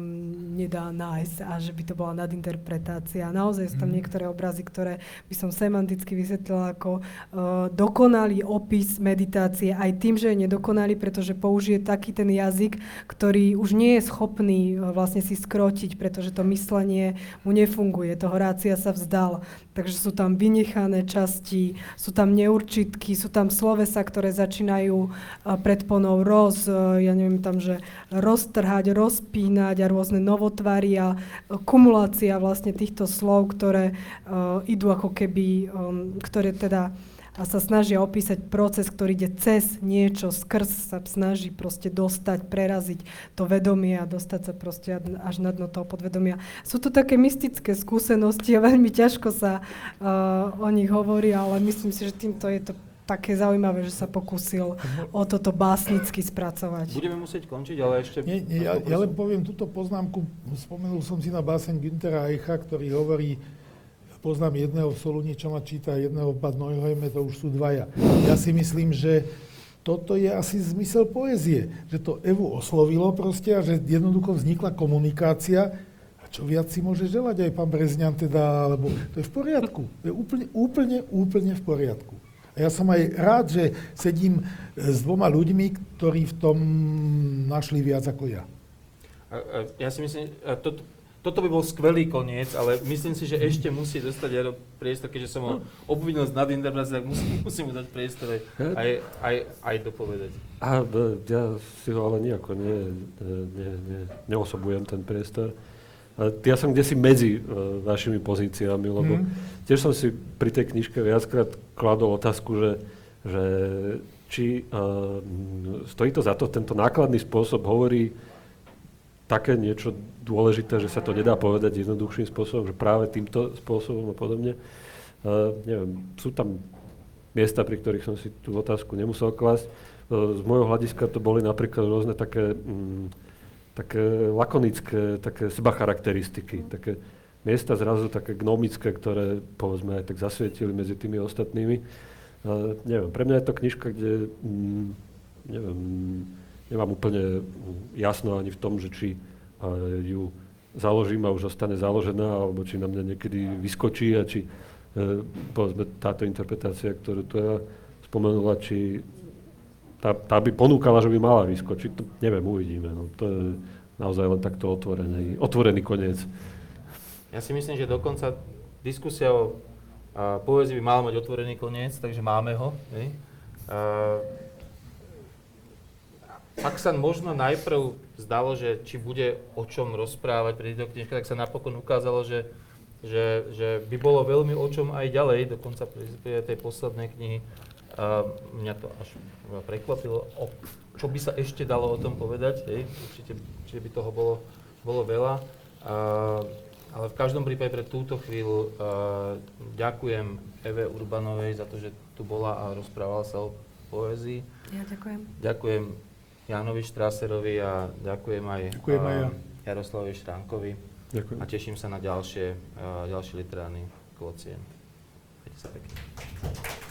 nedá nájsť a že by to bola nadinterpretácia. Naozaj sú tam mhm. niektoré obrazy, ktoré by som semanticky vysvetlila ako uh, dokonalý opis meditácie aj tým, že je nedokonalý, pretože použije taký ten jazyk, ktorý už nie je schopný uh, vlastne si skrotiť, pretože to myslenie mu nefunguje. To Horácia sa vzdal. Takže sú tam vynechané časti, sú tam neurčitky, sú tam slovesa, ktoré začínajú uh, predponou roz, uh, ja neviem tam, že roz roztrhať, rozpínať a rôzne novotvary a e, kumulácia vlastne týchto slov, ktoré uh, idú ako keby, um, ktoré teda a sa snažia opísať proces, ktorý ide cez niečo, skrz sa snaží proste dostať, preraziť to vedomie a dostať sa proste až na dno toho podvedomia. Sú to také mystické skúsenosti a veľmi ťažko sa uh, o nich hovorí, ale myslím si, že týmto je to také zaujímavé, že sa pokúsil o toto básnicky spracovať. Budeme musieť končiť, ale ešte... Nie, nie, ja, ja len poviem túto poznámku. Spomenul som si na báseň Günthera Eicha, ktorý hovorí, poznám jedného v Soluni, čo ma číta, jedného v Bad Neuheime, to už sú dvaja. Ja si myslím, že toto je asi zmysel poezie, že to Evu oslovilo proste a že jednoducho vznikla komunikácia, a čo viac si môže želať aj pán Brezňan teda, lebo to je v poriadku. To je úplne, úplne, úplne v poriadku. A ja som aj rád, že sedím e, s dvoma ľuďmi, ktorí v tom našli viac ako ja. Ja si myslím, to, toto by bol skvelý koniec, ale myslím si, že ešte musí dostať aj priestor, keďže som ho obvinil z nadinterpretácie, tak musím, musím mu dať priestor aj, aj, aj dopovedať. A, ja si ho ale nejako ne, ne, ne, neosobujem ten priestor. Ja som kde si medzi uh, vašimi pozíciami, lebo mm. tiež som si pri tej knižke viackrát kladol otázku, že, že či uh, stojí to za to, tento nákladný spôsob hovorí také niečo dôležité, že sa to nedá povedať jednoduchším spôsobom, že práve týmto spôsobom a podobne. Uh, neviem, sú tam miesta, pri ktorých som si tú otázku nemusel klasť. Uh, z môjho hľadiska to boli napríklad rôzne také... Um, také lakonické, také seba charakteristiky, také miesta zrazu také gnomické, ktoré povedzme aj tak zasvietili medzi tými ostatnými. Uh, neviem, pre mňa je to knižka, kde mm, neviem, nemám úplne jasno ani v tom, že či uh, ju založím a už ostane založená, alebo či na mňa niekedy vyskočí a či uh, povedzme táto interpretácia, ktorú tu ja spomenula, či tá, tá by ponúkala, že by mala vyskočiť, to neviem, uvidíme. No. To je naozaj len takto otvorený, otvorený koniec. Ja si myslím, že dokonca diskusia o a, by mala mať otvorený koniec, takže máme ho. Ne? A, ak sa možno najprv zdalo, že či bude o čom rozprávať pri tejto knižke, tak sa napokon ukázalo, že, že, že by bolo veľmi o čom aj ďalej, dokonca pri tej poslednej knihy a mňa to až prekvapilo, o čo by sa ešte dalo o tom povedať. Hej. Určite, určite by toho bolo, bolo veľa. A, ale v každom prípade pre túto chvíľu uh, ďakujem Eve Urbanovej za to, že tu bola a rozprávala sa o poézii. Ja ďakujem. Ďakujem Jánovi Štráserovi a ďakujem aj, ďakujem aj ja. Jaroslavovi Štrankovi. Ďakujem. A teším sa na ďalšie, uh, ďalšie literárny kvocient. Majte sa pekne.